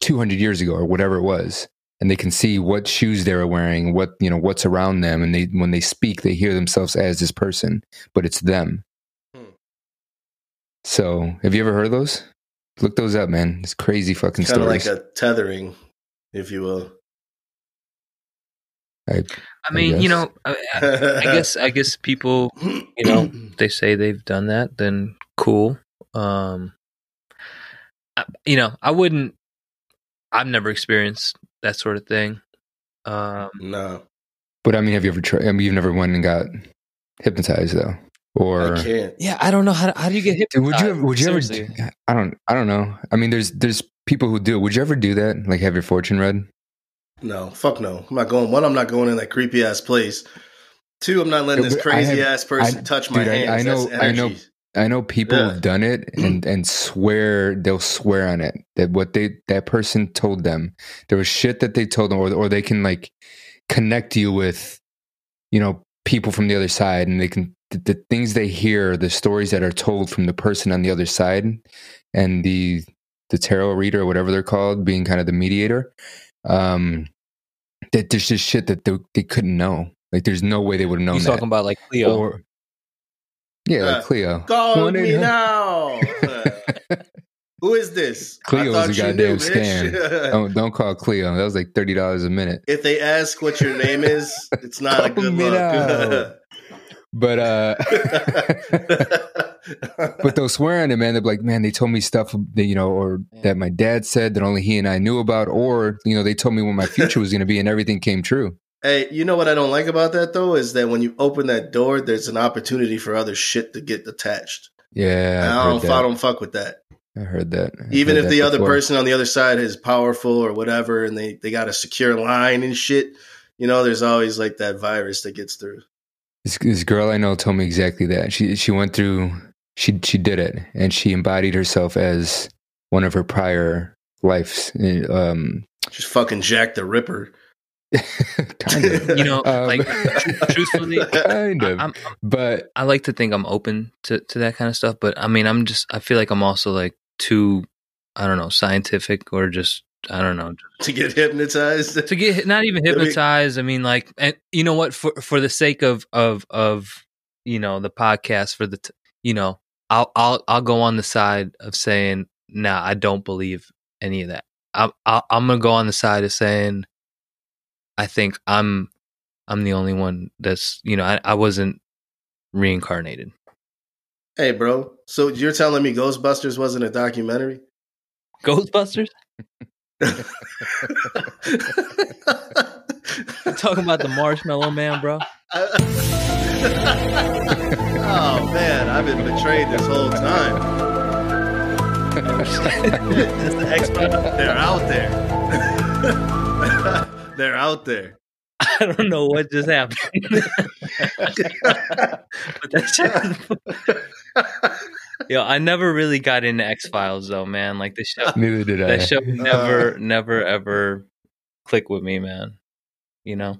two hundred years ago or whatever it was, and they can see what shoes they're wearing, what you know, what's around them, and they when they speak, they hear themselves as this person, but it's them. Hmm. So, have you ever heard of those? Look those up, man. It's crazy fucking Kind of like a tethering, if you will. I, I mean, guess. you know, I, I guess I guess people, you know, they say they've done that, then cool. Um, I, you know, I wouldn't. I've never experienced that sort of thing. Um, no, but I mean, have you ever tried? I mean, you've never went and got hypnotized though, or I can't. yeah, I don't know how. How do you get hypnotized? Dude, would you? Ever, would you Seriously. ever? I don't. I don't know. I mean, there's there's people who do. it. Would you ever do that? Like have your fortune read? No, fuck no. I'm not going. One, I'm not going in that creepy ass place. Two, I'm not letting this crazy have- ass person I- touch my dude, hands. I know- That's I know- energy. I know people Yeah. have done it and and swear they'll swear on it that what they that person told them there was shit that they told them or or they can like connect you with you know people from the other side and they can the, the things they hear the stories that are told from the person on the other side and the the tarot reader or whatever they're called being kind of the mediator um that there's just shit that they, they couldn't know like there's no way they would have known You that talking about like Cleo? or yeah, Uh, like Cleo. Call One me eight now. Who is this? I Cleo thought was a goddamn knew, scam. Don't don't call Cleo. That was like thirty dollars a minute. if they ask what your name is, it's not a good me look. But uh but they'll swear on it, man. They're like, man, they told me stuff that you know, or that my dad said that only he and I knew about, or you know, they told me what my future was going to be, and everything came true. Hey, you know what I don't like about that though is that when you open that door, there's an opportunity for other shit to get attached. Yeah, I don't, I don't fuck with that. I heard that. I've Even heard if that the other person on the other side is powerful or whatever, and they they got a secure line and shit, you know, there's always like that virus that gets through. This, this girl I know told me exactly that. She she went through she she did it and she embodied herself as one of her prior lives. Um, Just fucking Jack the Ripper. kind of, You know, Um, like truthfully, kind I, of. I'm, but I like to think I'm open to, to that kind of stuff, but I mean, I'm just, I feel like I'm also like too, I don't know, scientific or just, I don't know, to get hypnotized. to get not even hypnotized. I mean, like, and you know what? For for the sake of of of you know the podcast, for the t- you know, I'll I'll I'll go on the side of saying, nah, I don't believe any of that. I'm I'll, I'm gonna go on the side of saying, I think I'm I'm the only one that's you know I, I wasn't reincarnated. Hey, bro. So you're telling me Ghostbusters wasn't a documentary? Ghostbusters? Talking about the Marshmallow Man, bro. oh man, I've been betrayed this whole time. It's the Men. They're out there. They're out there. I don't know what just happened. but that's just, yo, I never really got into X Files though, man. Like the show, neither did I. that show never, never, ever clicked with me, man. You know.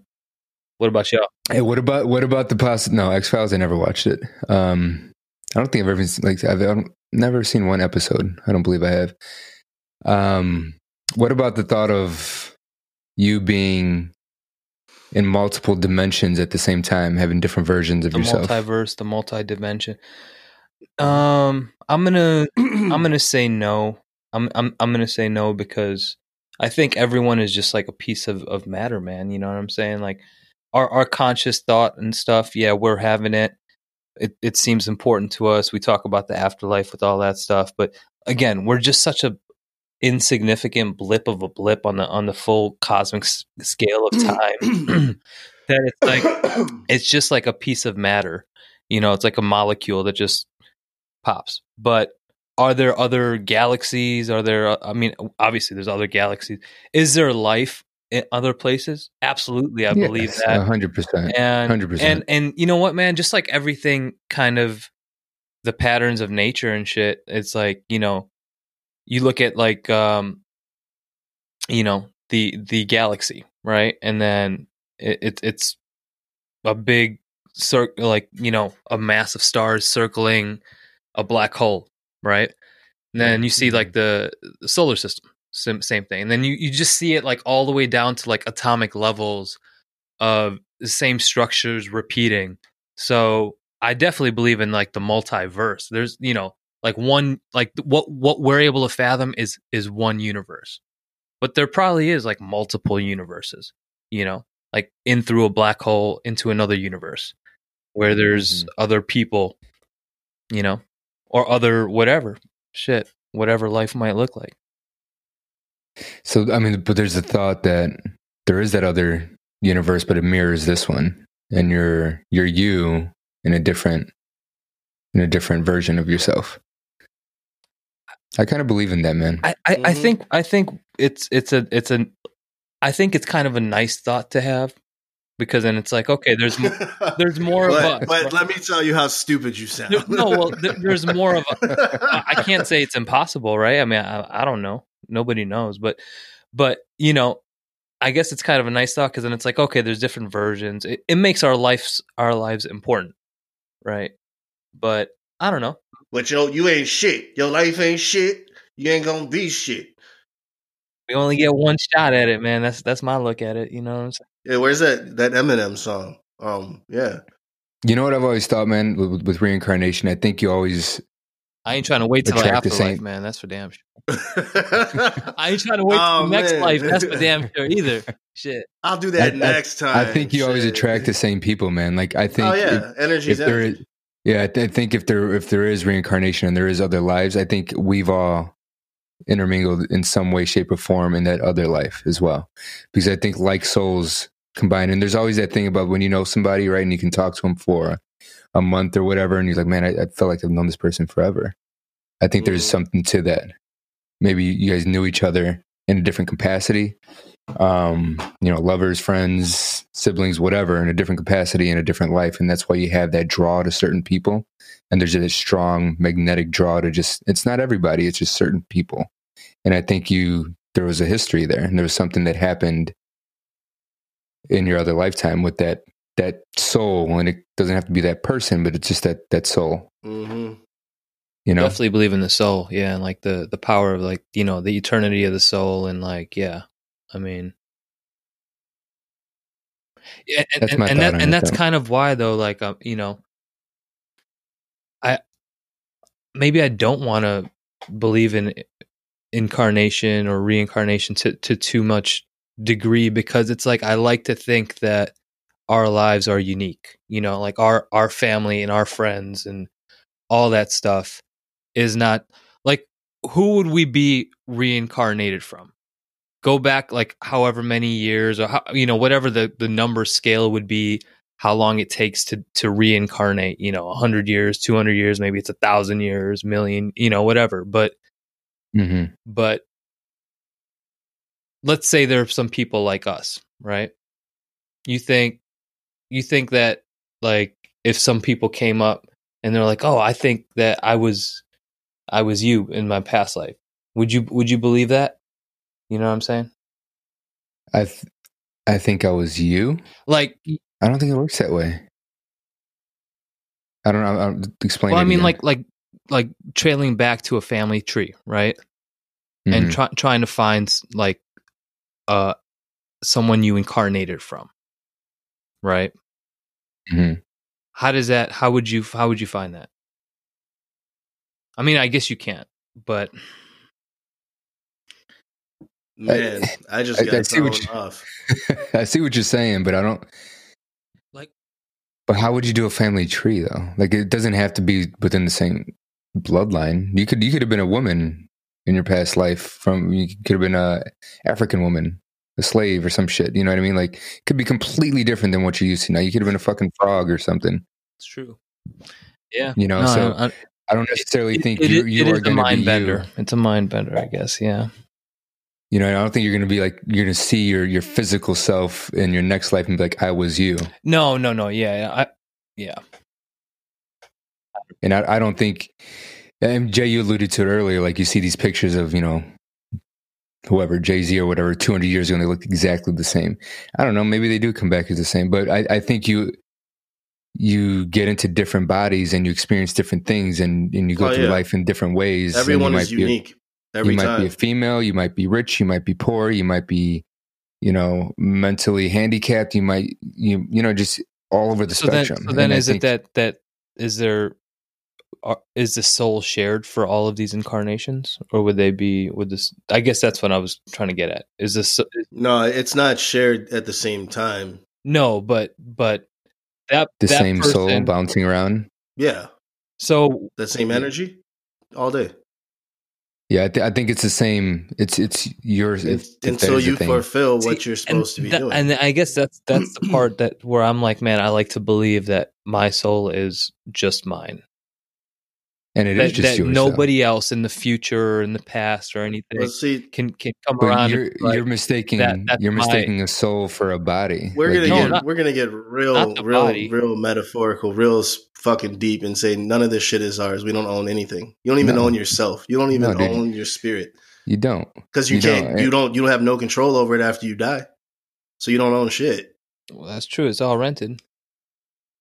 What about y'all? Hey, what about what about the poss? No, X Files. I never watched it. Um, I don't think I've ever seen, like I've, I've never seen one episode. I don't believe I have. Um, what about the thought of you being in multiple dimensions at the same time, having different versions of The yourself? The multiverse, the multi-dimension. Um, I'm gonna, I'm gonna say no. I'm, I'm, I'm gonna say no because I think everyone is just like a piece of, of matter, man. You know what I'm saying? Like our, our conscious thought and stuff. Yeah, we're having it. It, it seems important to us. We talk about the afterlife with all that stuff, but again, we're just such a insignificant blip of a blip on the on the full cosmic s- scale of time that it's like it's just like a piece of matter. You know, it's like a molecule that just pops. But are there other galaxies? Are there, uh, I mean, obviously there's other galaxies. Is there life in other places? Absolutely. I believe Yes, that. hundred percent. And, 100%. and, and you know what, man? Just like everything kind of the patterns of nature and shit, it's like, you know, you look at like, um, you know, the, the galaxy, right? And then it, it it's a big cir- like you know a mass of stars circling a black hole right? And then you see like the, the solar system same, same thing. And then you, you just see it like all the way down to like atomic levels of the same structures repeating. So i definitely believe in like the multiverse. There's you know like one like what what we're able to fathom is is one universe but there probably is like multiple universes you know like in through a black hole into another universe where there's Mhm. other people, you know, or other whatever shit, whatever life might look like. So I mean, but there's the thought that there is that other universe, but it mirrors this one, and you're you're you in a different in a different version of yourself. I kind of believe in that, man. I, I, I Mhm. think I think it's it's a it's a I think it's kind of a nice thought to have because then it's like okay, there's m- there's more but, of us. but let me tell you how stupid you sound. There- no, well, there, there's more of. I can't say it's impossible, right? I mean, I, I don't know. Nobody knows, but but you know, I guess it's kind of a nice thought because then it's like okay, there's different versions. It, it makes our lives our lives important, right? But I don't know. But yo, you ain't shit. Your life ain't shit. You ain't gonna be shit. We only get one shot at it, man. That's that's my look at it. You know what I'm saying? Yeah, where's that that Eminem song? Um, yeah. You know what I've always thought, man, with, with reincarnation. I think you always I ain't trying to wait till the Attract the afterlife, same- man. That's for damn sure. I ain't trying to wait till Oh, the next man. life. That's for damn sure either. Shit. I'll do that I- I- next time. I think you always attract the same people, man. Like I think Oh if- yeah, energy's if there energy. is, yeah, I, th- I think if there if there is reincarnation and there is other lives, I think we've all intermingled in some way, shape, or form in that other life as well. Because I think like souls combine, and there's always that thing about when you know somebody, right, and you can talk to them for a month or whatever, and you're like, man, I, I feel like I've known this person forever. I think there's Mhm. something to that. Maybe you guys knew each other in a different capacity. Um, you know, lovers, friends, siblings, whatever, in a different capacity in a different life. And that's why you have that draw to certain people. And there's a strong magnetic draw to just, it's not everybody, it's just certain people. And I think you, there was a history there and there was something that happened in your other lifetime with that, that soul. And it doesn't have to be that person, but it's just that, that soul, hmm you know? Definitely believe in the soul, yeah, and like the the power of like you know the eternity of the soul, and like yeah, I mean, yeah, and, That's and, and that and that's kind of why though, like um, you know, I maybe I don't want to believe in incarnation or reincarnation to to too much degree because it's like I like to think that our lives are unique, you know, like our our family and our friends and all that stuff is not like who would we be reincarnated from go back like however many years or how, you know whatever the the number scale would be how long it takes to to reincarnate you know 100 years 200 years maybe it's a thousand years million you know whatever. But hmm but let's say there are some people like us right? You think you think that like if some people came up and they're like oh i think that i was i was you in my past life. Would you would you believe that you know what i'm saying I, th- I think I was you. like I don't think it works that way. I don't know. I'll explain. well i mean again. like like like trailing back to a family tree right and Mhm. try, trying to find like uh someone you incarnated from right Mhm. how does that how would you how would you find that i mean i guess you can't but Man, I just I- I got see what you- off. I see what you're saying, but I don't. like But how would you do a family tree though? Like it doesn't have to be within the same bloodline. You could you could have been a woman in your past life from you could have been a African woman, a slave or some shit. You know what I mean? Like it could be completely different than what you're used to now. You could have been a fucking frog or something. it's true yeah You know, No, so I- I- I don't necessarily it- think it you, you it are is going to be mind you. bender it's a mind bender i guess yeah You know, I don't think you're going to be like you're going to see your your physical self in your next life and be like, I was you. no no no yeah yeah, I, yeah And I, I don't think, and Jay, you alluded to it earlier. Like you see these pictures of you know, whoever Jay Z or whatever, 200 years ago, and they look exactly the same. I don't know. Maybe they do come back as the same, but I, I think you you get into different bodies and you experience different things, and and you go Oh, through yeah. life in different ways. Everyone is might be unique. Every you might time. be a female, you might be rich, you might be poor, you might be, you know, mentally handicapped. You might, you you know, just all over the so then, spectrum. so then And is think- it that that is there are, is the soul shared for all of these incarnations or would they be would this i guess that's what i was trying to get at is this no, it's not shared at the same time. no but but that the that same soul bouncing around? Yeah, so that same energy all day. Yeah, I, th- I think it's the same. It's it's yours if, if that until is the you thing. fulfill what See, you're supposed to be that- doing. And I guess that's that's the part that where I'm like, man, I like to believe that my soul is just mine. And it is that, just that yourself. nobody else in the future or in the past or anything Let's see. can can come around. you're like, you're mistaking that- you're my- mistaking a soul for a body. We're Like, gonna No, get not- we're gonna get real real body. real metaphorical, real fucking deep, and say none of this shit is ours. We don't own anything. You don't even No. own yourself. You don't even No, own your spirit you don't. because you, You can't. don't. You don't. You don't have no control over it after you die. So you don't own shit. well, that's true. It's all rented.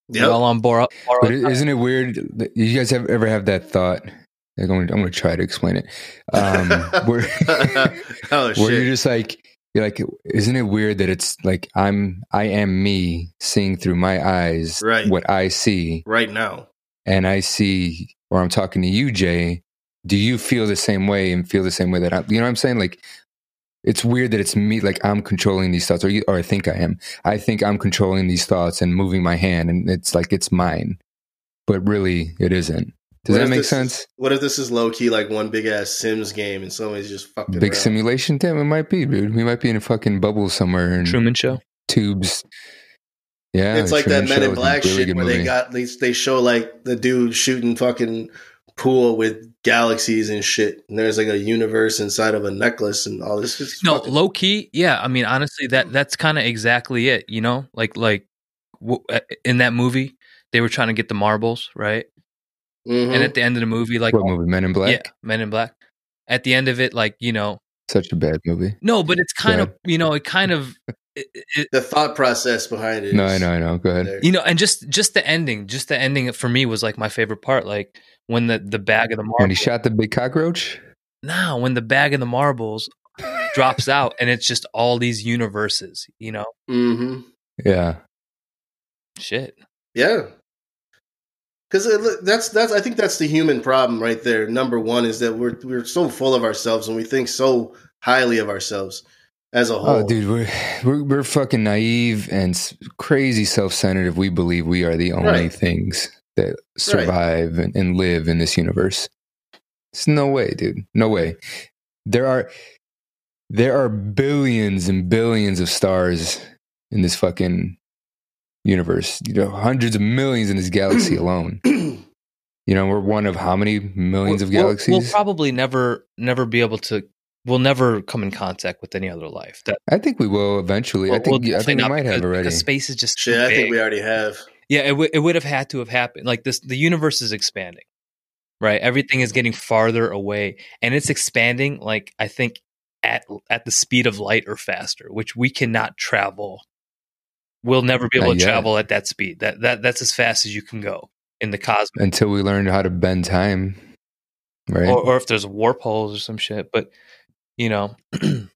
Yep. All on borrow. But isn't it weird? that You guys have ever have that thought? Like, I'm gonna, I'm gonna try to explain it. Um, where oh where you're just like you're like, isn't it weird that it's like I'm I am me seeing through my eyes Right. what I see, Right now, and I see, or I'm talking to you, Jay. Do you feel the same way and feel the same way that I? You know what I'm saying? Like, it's weird that it's me. Like I'm controlling these thoughts, or you, or I think I am. I think I'm controlling these thoughts and moving my hand, and it's like it's mine, but really it isn't. Does What that make this sense? what if this is low key like one big ass Sims game and somebody's just fucking Big around? simulation, damn, it might be, dude. We might be in a fucking bubble somewhere and Truman Show. tubes. Yeah, it's the like that Men in Black really shit good where they movie. got they they show like the dude shooting fucking pool with galaxies and shit, and there's like a universe inside of a necklace and all this. It's No, fucking- low key. Yeah, I mean, honestly, that that's kind of exactly it. You know, like like w- uh, in that movie, they were trying to get the marbles, right? Mhm. And at the end of the movie, like what movie? Men in Black. yeah, Men in Black. At the end of it, like you know, Such a bad movie. no, but it's kind Go of you know, it kind of. It, it, the thought process behind it. No, is I know, I know. Go ahead. there. you know, and just just the ending, just the ending for me was like my favorite part. Like when the the bag of the marbles. When he shot the big cockroach. Now, when the bag of the marbles drops out, and it's just all these universes. You know, Mhm. Yeah, shit. Yeah. Because that's that's I think that's the human problem right there. Number one is that we're we're so full of ourselves and we think so highly of ourselves as a oh, whole. Oh, dude, we're we're, we're fucking naive and crazy self-centered if we believe we are the only Right. things that survive and, and live in this universe. It's no way, dude. No way. There are there are billions and billions of stars in this fucking universe. You know, hundreds of millions in this galaxy alone. You know, we're one of how many millions of We'll- galaxies? We'll, probably never, never be able to. We'll never come in contact with any other life. That I think we will eventually. I think we'll I think we not might have already. Because space is just too Shit, I think we already have. Yeah, it, w- it would have had to have happened. Like this, the universe is expanding, right? Everything is getting farther away, and it's expanding. Like I think at at the speed of light or faster, which we cannot travel. We'll never be able Not to yet. travel at that speed. That that that's as fast as you can go in the cosmos. until we learn how to bend time, right? Or, or if there's warp holes or some shit, but you know,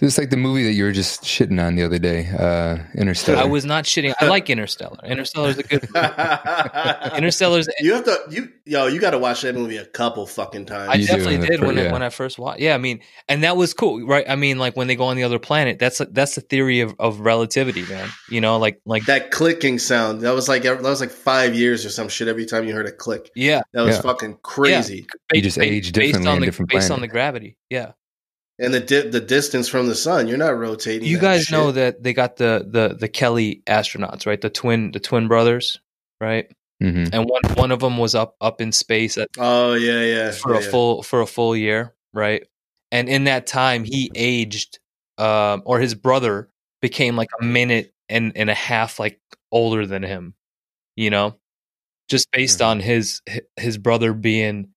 It's like the movie that you were just shitting on the other day, uh, Interstellar. I was not shitting. I like Interstellar. Interstellar is a good. Interstellar's. you have to you yo you got to watch that movie a couple fucking times. I You definitely did when pretty- I, when I first watched. Yeah, I mean, and that was cool, right? I mean, like when they go on the other planet, that's that's the theory of, of relativity, man. You know, like like that clicking sound that was like that was like five years or some shit every time you heard a click. yeah, That was Yeah. fucking crazy. You just age differently on in the different based on the gravity. Yeah, And the di- the distance from the sun, you're not rotating. you guys shit. know that they got the the the Kelly astronauts, right? The twin the twin brothers, right? hmm And one one of them was up up in space at, Oh yeah, yeah. for yeah, a yeah. full for a full year, right? And in that time, he aged, um, or his brother became like a minute and and a half like older than him, you know, just based Mhm. on his his brother being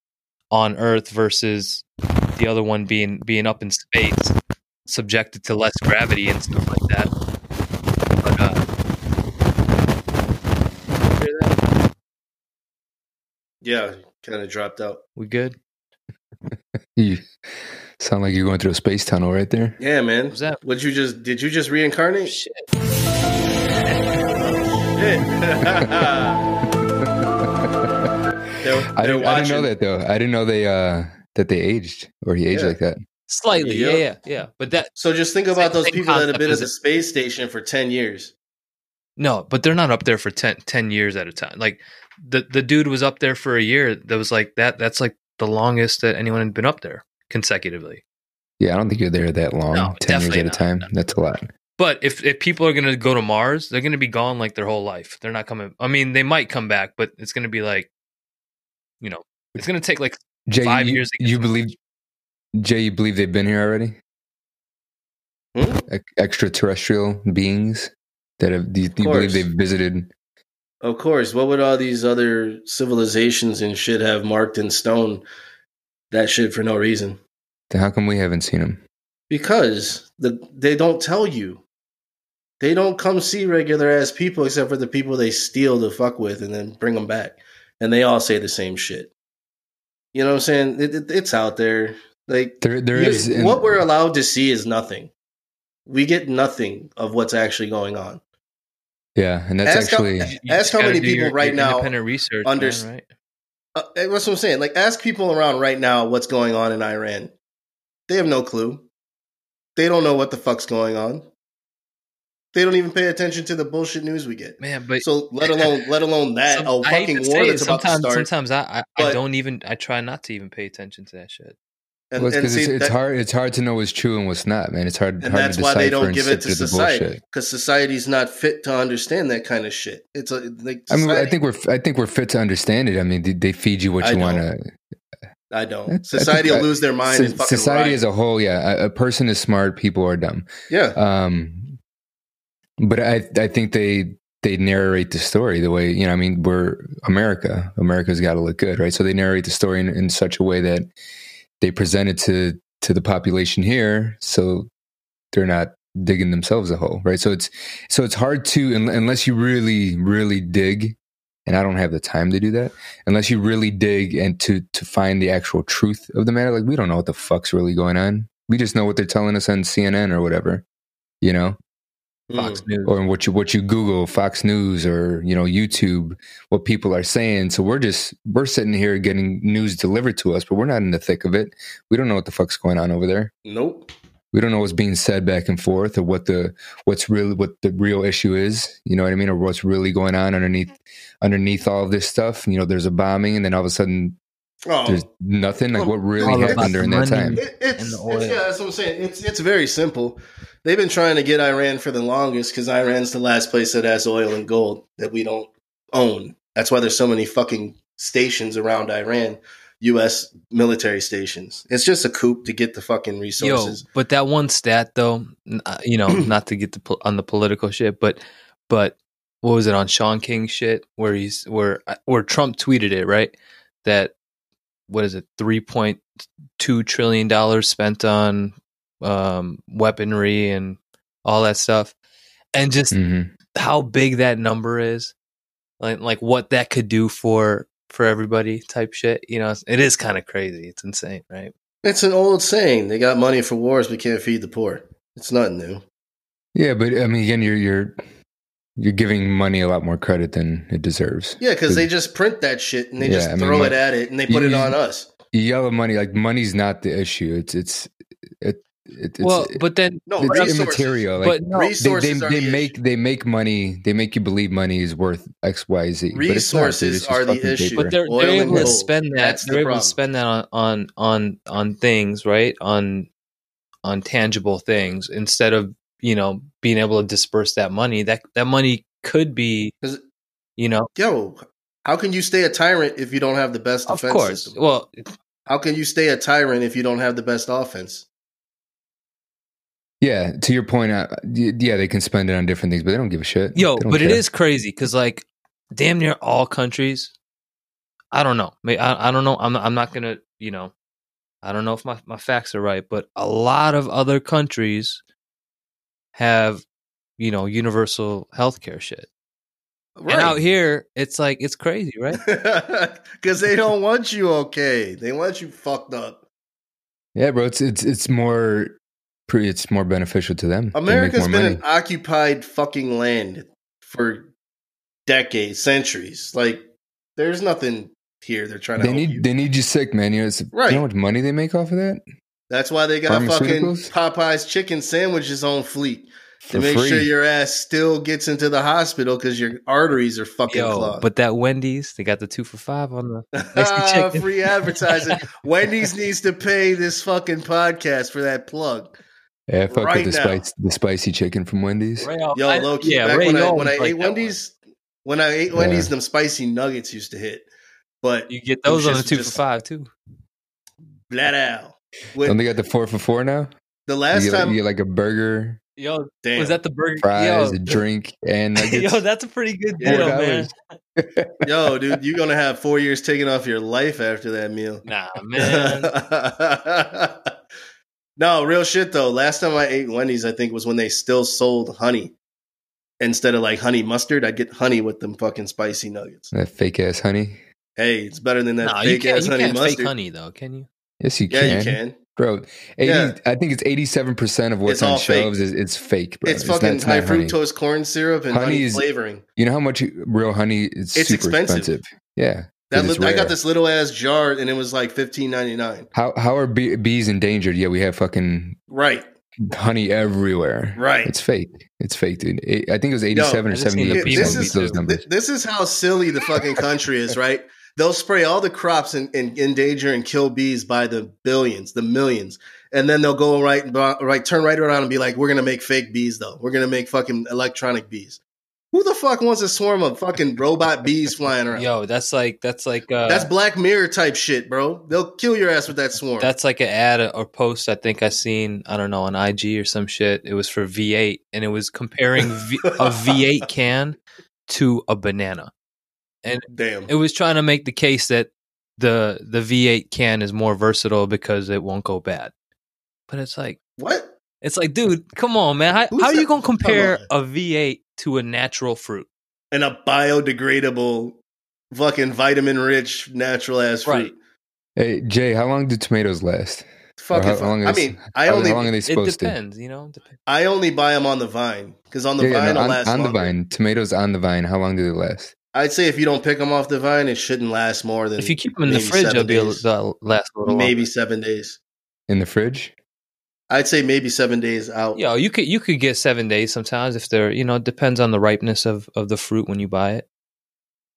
on Earth versus the other one being being up in space, subjected to less gravity and stuff like that. But uh, hear that? Yeah, kind of dropped out. we good? You sound like you're going through a space tunnel right there. Yeah, man. What was that? Would you just did you just reincarnate? Shit. They're- I they're didn't, I didn't know that though. I didn't know they uh, that they aged or he aged Yeah. like that. Slightly, Yeah. yeah, yeah, yeah. But that So just think about those people that have been at the space station for ten years. No, but they're not up there for 10, 10 years at a time. Like the the dude was up there for a year. That was like that. That's like the longest that anyone had been up there consecutively. Yeah, I don't think you're there that long. No, Ten years definitely at a time. No. That's a lot. But if if people are gonna go to Mars, they're gonna be gone like their whole life. They're not coming. I mean, they might come back, but it's gonna be like, you know, It's gonna take like Jay, Five you, years get you believe Jay, you believe they've been here already? Hmm? Ex- extraterrestrial beings that have do you, do you believe they've visited Of course. What would all these other civilizations and shit have marked in stone that shit for no reason? then how come we haven't seen them? Because the they don't tell you. They don't come see regular ass people except for the people they steal to fuck with and then bring them back. And they all say the same shit. You know what I'm saying? It, it- it's out there. Like There there you- is in- what we're allowed to see is nothing. We get nothing of what's actually going on. yeah, and that's Ask how- actually Ask how many people your- right your now independent research, under- man, right? Uh, that's what I'm saying. Like, ask people around right now what's going on in Iran. They have no clue. They don't know what the fuck's going on. They don't even pay attention to the bullshit news we get. Man, but so let alone let alone that some- a I hate fucking war say it, that's about to sometimes, start. sometimes I, I, I don't even I try not to even pay attention to that shit. And, well, it's, and 'cause see, it's, it's that- hard it's hard to know what's true and what's not, man. It's hard and hard that's to why they don't give it to the society because society's not fit to understand that kind of shit. It's a like. I mean, I think we're I think we're fit to understand it. I mean, they, they feed you what I you want to. I don't. I Society will that- lose their mind and fucking Society riot. as a whole, yeah, a, a person is smart, people are dumb. yeah. Um, but I I think they they narrate the story the way you know. I mean, we're America. America's got to look good, right? So they narrate the story in, in such a way that they present it to to the population here, so they're not digging themselves a hole, right? So it's so it's hard to un- unless you really really dig. And I don't have the time to do that unless you really dig and to to find the actual truth of the matter. Like we don't know what the fuck's really going on. We just know what they're telling us on CNN or whatever, you know Fox Mm. News. or what you what you Google Fox News or you know YouTube, what people are saying. So we're just we're sitting here getting news delivered to us, but we're not in the thick of it. We don't know what the fuck's going on over there. Nope. We don't know what's being said back and forth, or what the what's really what the real issue is. You know what I mean, or what's really going on underneath underneath all of this stuff. You know, there's a bombing, and then all of a sudden Oh, there's nothing. Like what really about happened during that time? It, it's, the it's yeah, that's what I'm saying. It's it's very simple. They've been trying to get Iran for the longest because Iran's the last place that has oil and gold that we don't own. That's why there's so many fucking stations around Iran, U.S. military stations. It's just a coup to get the fucking Yo, resources. but that one stat though, uh, you know, not to get the, on the political shit, but but what was it on Shaun King shit where he's where uh, where Trump tweeted it right that what is it three point two trillion dollars spent on um, weaponry and all that stuff, and just hmm how big that number is, like like what that could do for for everybody type shit. You know, it is kind of crazy. It's insane, right? It's an old saying. They got money for wars, but can't feed the poor. It's nothing new. Yeah, but I mean, again, you're you're you're giving money a lot more credit than it deserves. Yeah, because they just print that shit and they Yeah, just I mean, throw mon- it at it and they put you- it on us. yellow money like money's not the issue it's it's it, it it's well, but then No, it's resources. immaterial like but no, they, resources they, are they the make issue. they make money they make you believe money is worth xyz but not. Resources are the issue. paper. but they're they're and able to spend that That's they're able problem. to spend that on on on on things right on on tangible things instead of you know being able to disperse that money that that money could be you know Yo, how can you stay a tyrant if you don't have the best of course system? well How can you stay a tyrant if you don't have the best offense? yeah to your point uh, yeah they can spend it on different things but they don't give a shit yo but it care. is crazy because like damn near all countries i don't know I, I don't know I'm, I'm not gonna you know i don't know if my, my facts are right but a lot of other countries have you know universal healthcare shit and out here it's like it's crazy right because they don't want you okay. They want you fucked up. yeah bro it's it's it's more pretty it's more beneficial to them America's been money. an occupied fucking land for decades, centuries. Like, there's nothing here. They're trying to they help need you. they need you sick man you know, it's, Right. you know how much money they make off of that That's why they got fucking Popeye's chicken sandwiches on fleet to make free sure your ass still gets into the hospital because your arteries are fucking yo clogged. but that wendy's they got the two for five on the Spicy free advertising. Wendy's needs to pay this fucking podcast for that plug. yeah fuck right with the now. spice the spicy chicken from wendy's Ray, Yo, I- low key, yeah, back Ray when I Owens when I ate that one. Wendy's, when I ate Yeah. Wendy's, them spicy nuggets used to hit. but You get those on the two just- for five too. flat out. With Don't they got the four for four now? the You last get, time, you get like a burger, Yo, damn, was that the burger? fries, yo, a drink, and nuggets. yo, that's a pretty good deal, Four man. yo, dude, you're gonna have four years taken off your life after that meal. Nah, man. no, real shit though. Last time I ate Wendy's, I think was when they still sold honey instead of like honey mustard. I'd get honey with them fucking spicy nuggets. that fake ass honey. Hey, it's better than that Nah, you fake can't, ass you honey can't mustard. fake honey though, can you? Yes, you Yeah, can. you can. bro. 80, Yeah. I think it's eighty-seven percent of what's It's on shelves is it's fake, bro. It's not- fucking high not honey. fructose corn syrup and Honey honey, is- flavoring. You know how much real honey is It's super expensive. expensive. Yeah. That 'cause it's li- I got this little ass jar and it was like fifteen ninety nine. How how are bee, bees endangered? Yeah, we have fucking Right, honey everywhere. right. It's fake. It's fake, dude. It- I think it was eighty-seven I or just need seventy-eight this is those numbers. this is how silly the fucking country is, right? They'll spray all the crops and, and endanger and kill bees by the billions, the millions, and then they'll go right, right, turn right around and be like, "We're gonna make fake bees, though. We're gonna make fucking electronic bees." Who the fuck wants a swarm of fucking robot bees flying around? Yo, that's like that's like uh, That's Black Mirror type shit, bro. They'll kill your ass with that swarm. That's like an ad or post I think I seen I don't know on IG or some shit. It was for V8 and it was comparing v- a V8 can to a banana. Damn. It was trying to make the case that the the V8 can is more versatile because it won't go bad. But it's like what? it's like dude, come on man. How, how are you going to compare a V8 to a natural fruit? And a biodegradable, fucking vitamin rich, natural ass fruit. Right. Hey Jay, how long do tomatoes last? Fucking. Or how long I is- mean, I only how long are they It supposed to? depends, you know. Dep- I only buy them on the vine because on the Yeah, yeah, vine no, on, last on the vine, tomatoes on the vine. How long do they last? I'd say if you don't pick them off the vine, it shouldn't last more than If you keep them in the fridge, seven they'll be a, days. they'll last a little maybe longer. seven days. In the fridge? I'd say maybe seven days out. Yeah, you could you could get seven days sometimes if they're you know it depends on the ripeness of of the fruit when you buy it,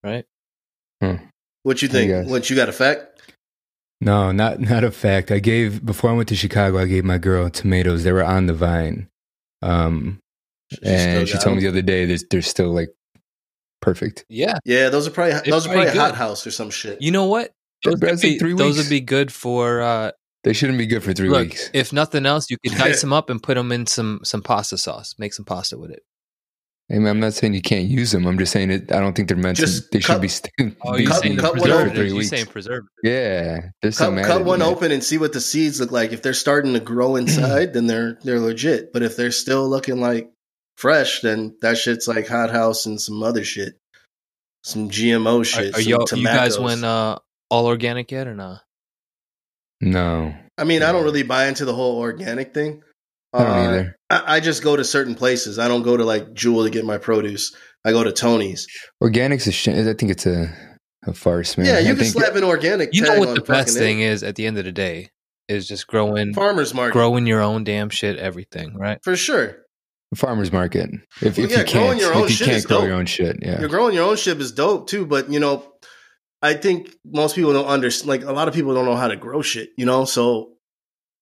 right? What you think? guess. What you got a fact? No, not not a fact. I gave before I went to Chicago. I gave my girl tomatoes. They were on the vine, um, She and she got told me the other day that they're still like perfect. Yeah, Yeah, those are probably those are probably probably hot house or some shit. you know what? Yeah, Those, but would it's be, three those would be good for uh, They shouldn't be good for three look. weeks. If nothing else, you could dice them up and put them in some some pasta sauce. Make some pasta with it. I mean, I'm not saying you can't use them. I'm just saying it. I don't think they're meant Just to. They cut- should be. St- Oh, be you cut- saying cut one preserved open. for three You weeks. saying preservative? Yeah, there's some Cut, added cut in one that. open and see what the seeds look like. If they're starting to grow inside, then they're they're legit. But if they're still looking like fresh, then that shit's like hothouse and some other shit, some GMO shit. are some y'all, you guys tomatoes. went uh, all organic yet or not? No, I mean, I don't really buy into the whole organic thing. I don't Uh, either. I, I just go to certain places. I don't go to like Jewel to get my produce. I go to Tony's. Organics is. Sh- I think it's a a farce, man. yeah, you I can think slap an organic. You know what on the best fucking thing it. is at the end of the day is just growing Farmers market growing your own damn shit, everything, right? for sure. Farmers market. If, Well, if yeah, you can't, your own if you can't grow dope. your own shit, yeah. You're growing your own shit is dope too, but you know, I think most people don't understand. Like a lot of people don't know how to grow shit. You know, so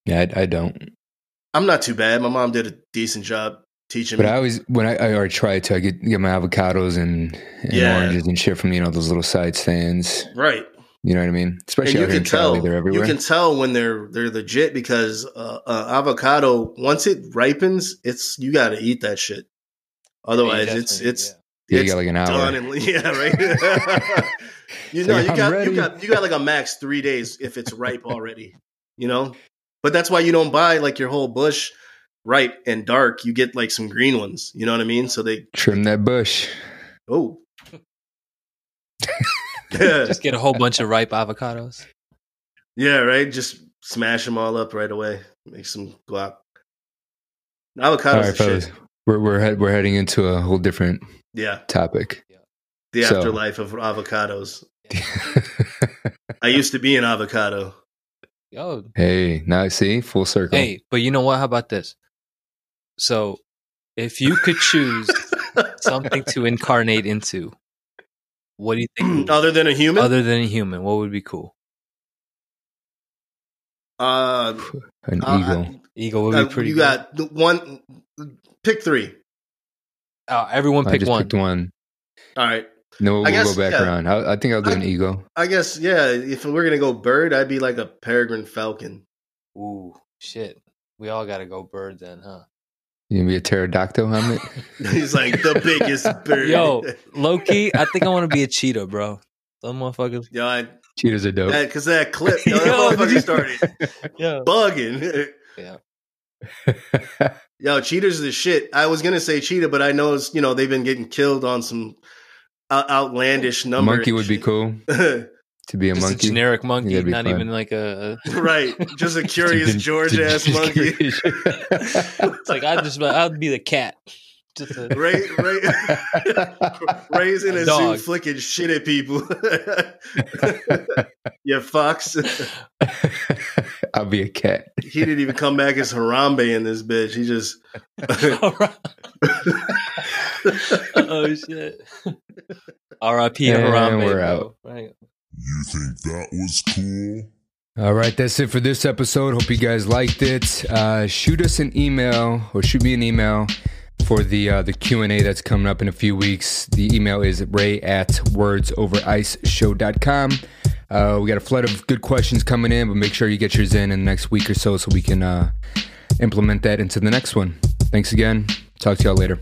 Yeah, I, I don't. I'm not too bad. My mom did a decent job teaching But me. I always when I, I or try to I get get my avocados and, and Yeah. oranges and shit from you know those little side stands. right. You know what I mean? and Especially you out here in can tell everywhere. you can tell when they're they're legit because uh, uh, avocado once it ripens it's you got to eat that shit otherwise it's it's yeah, you it's got like an hour. done and yeah right you know Like, you got ready. you got you got like a max three days if it's ripe already you know but that's why you don't buy like your whole bush ripe and dark you get like some green ones you know what i mean so they Trim that bush. oh yeah Just get a whole bunch of ripe avocados. Yeah, right. Just smash them all up right away. Make some guac. Avocados, All right, shit. we're we're head, we're heading into a whole different Yeah, topic. the So- afterlife of avocados. I used to be an avocado. Yo, hey, now I see full circle. hey, but you know what? How about this? So, if you could choose something to incarnate into, what do you think? Other than a human, other than a human, what would be cool? uh, An uh, eagle. Eagle would uh, be pretty. you good. got one. Pick three. Uh, everyone I pick just one. picked one. All right. No, we'll I guess, go back yeah. around. I, I think I'll do an eagle. I guess yeah. If we're gonna go bird, I'd be like a peregrine falcon. Ooh, shit. We all got to go bird then, huh? You gonna be a pterodactyl helmet? He's like the biggest bird. Yo, low key, I think I want to be a cheetah, bro. Some motherfuckers. yo, I, Cheetahs are dope. because that clip, yo, that Yo, motherfucker started Yeah. bugging. Yeah. Yo, cheetahs are the shit. I was gonna say cheetah, but I know it's you know they've been getting killed on some uh, outlandish numbers. monkey would be cool to be a Just monkey. a generic monkey, not fun. even like a. a right? Just a curious Just- George ass monkey. it's like I'd just I'd be the cat. Just a, Ray, Ray, Ray's in a zoo Dog. flicking shit at people. you fox. I'll be a cat. He didn't even come back as Harambe in this bitch. He just oh shit. R.I.P. And Harambe. we're out. Right. You think that was cool? All right, that's it for this episode. Hope you guys liked it. Uh, shoot us an email or shoot me an email for the uh, the Q and A that's coming up in a few weeks. The email is ray at wordsoverice.show.com. Uh, we got a flood of good questions coming in, but make sure you get yours in in the next week or so so we can uh, implement that into the next one. Thanks again. Talk to y'all later.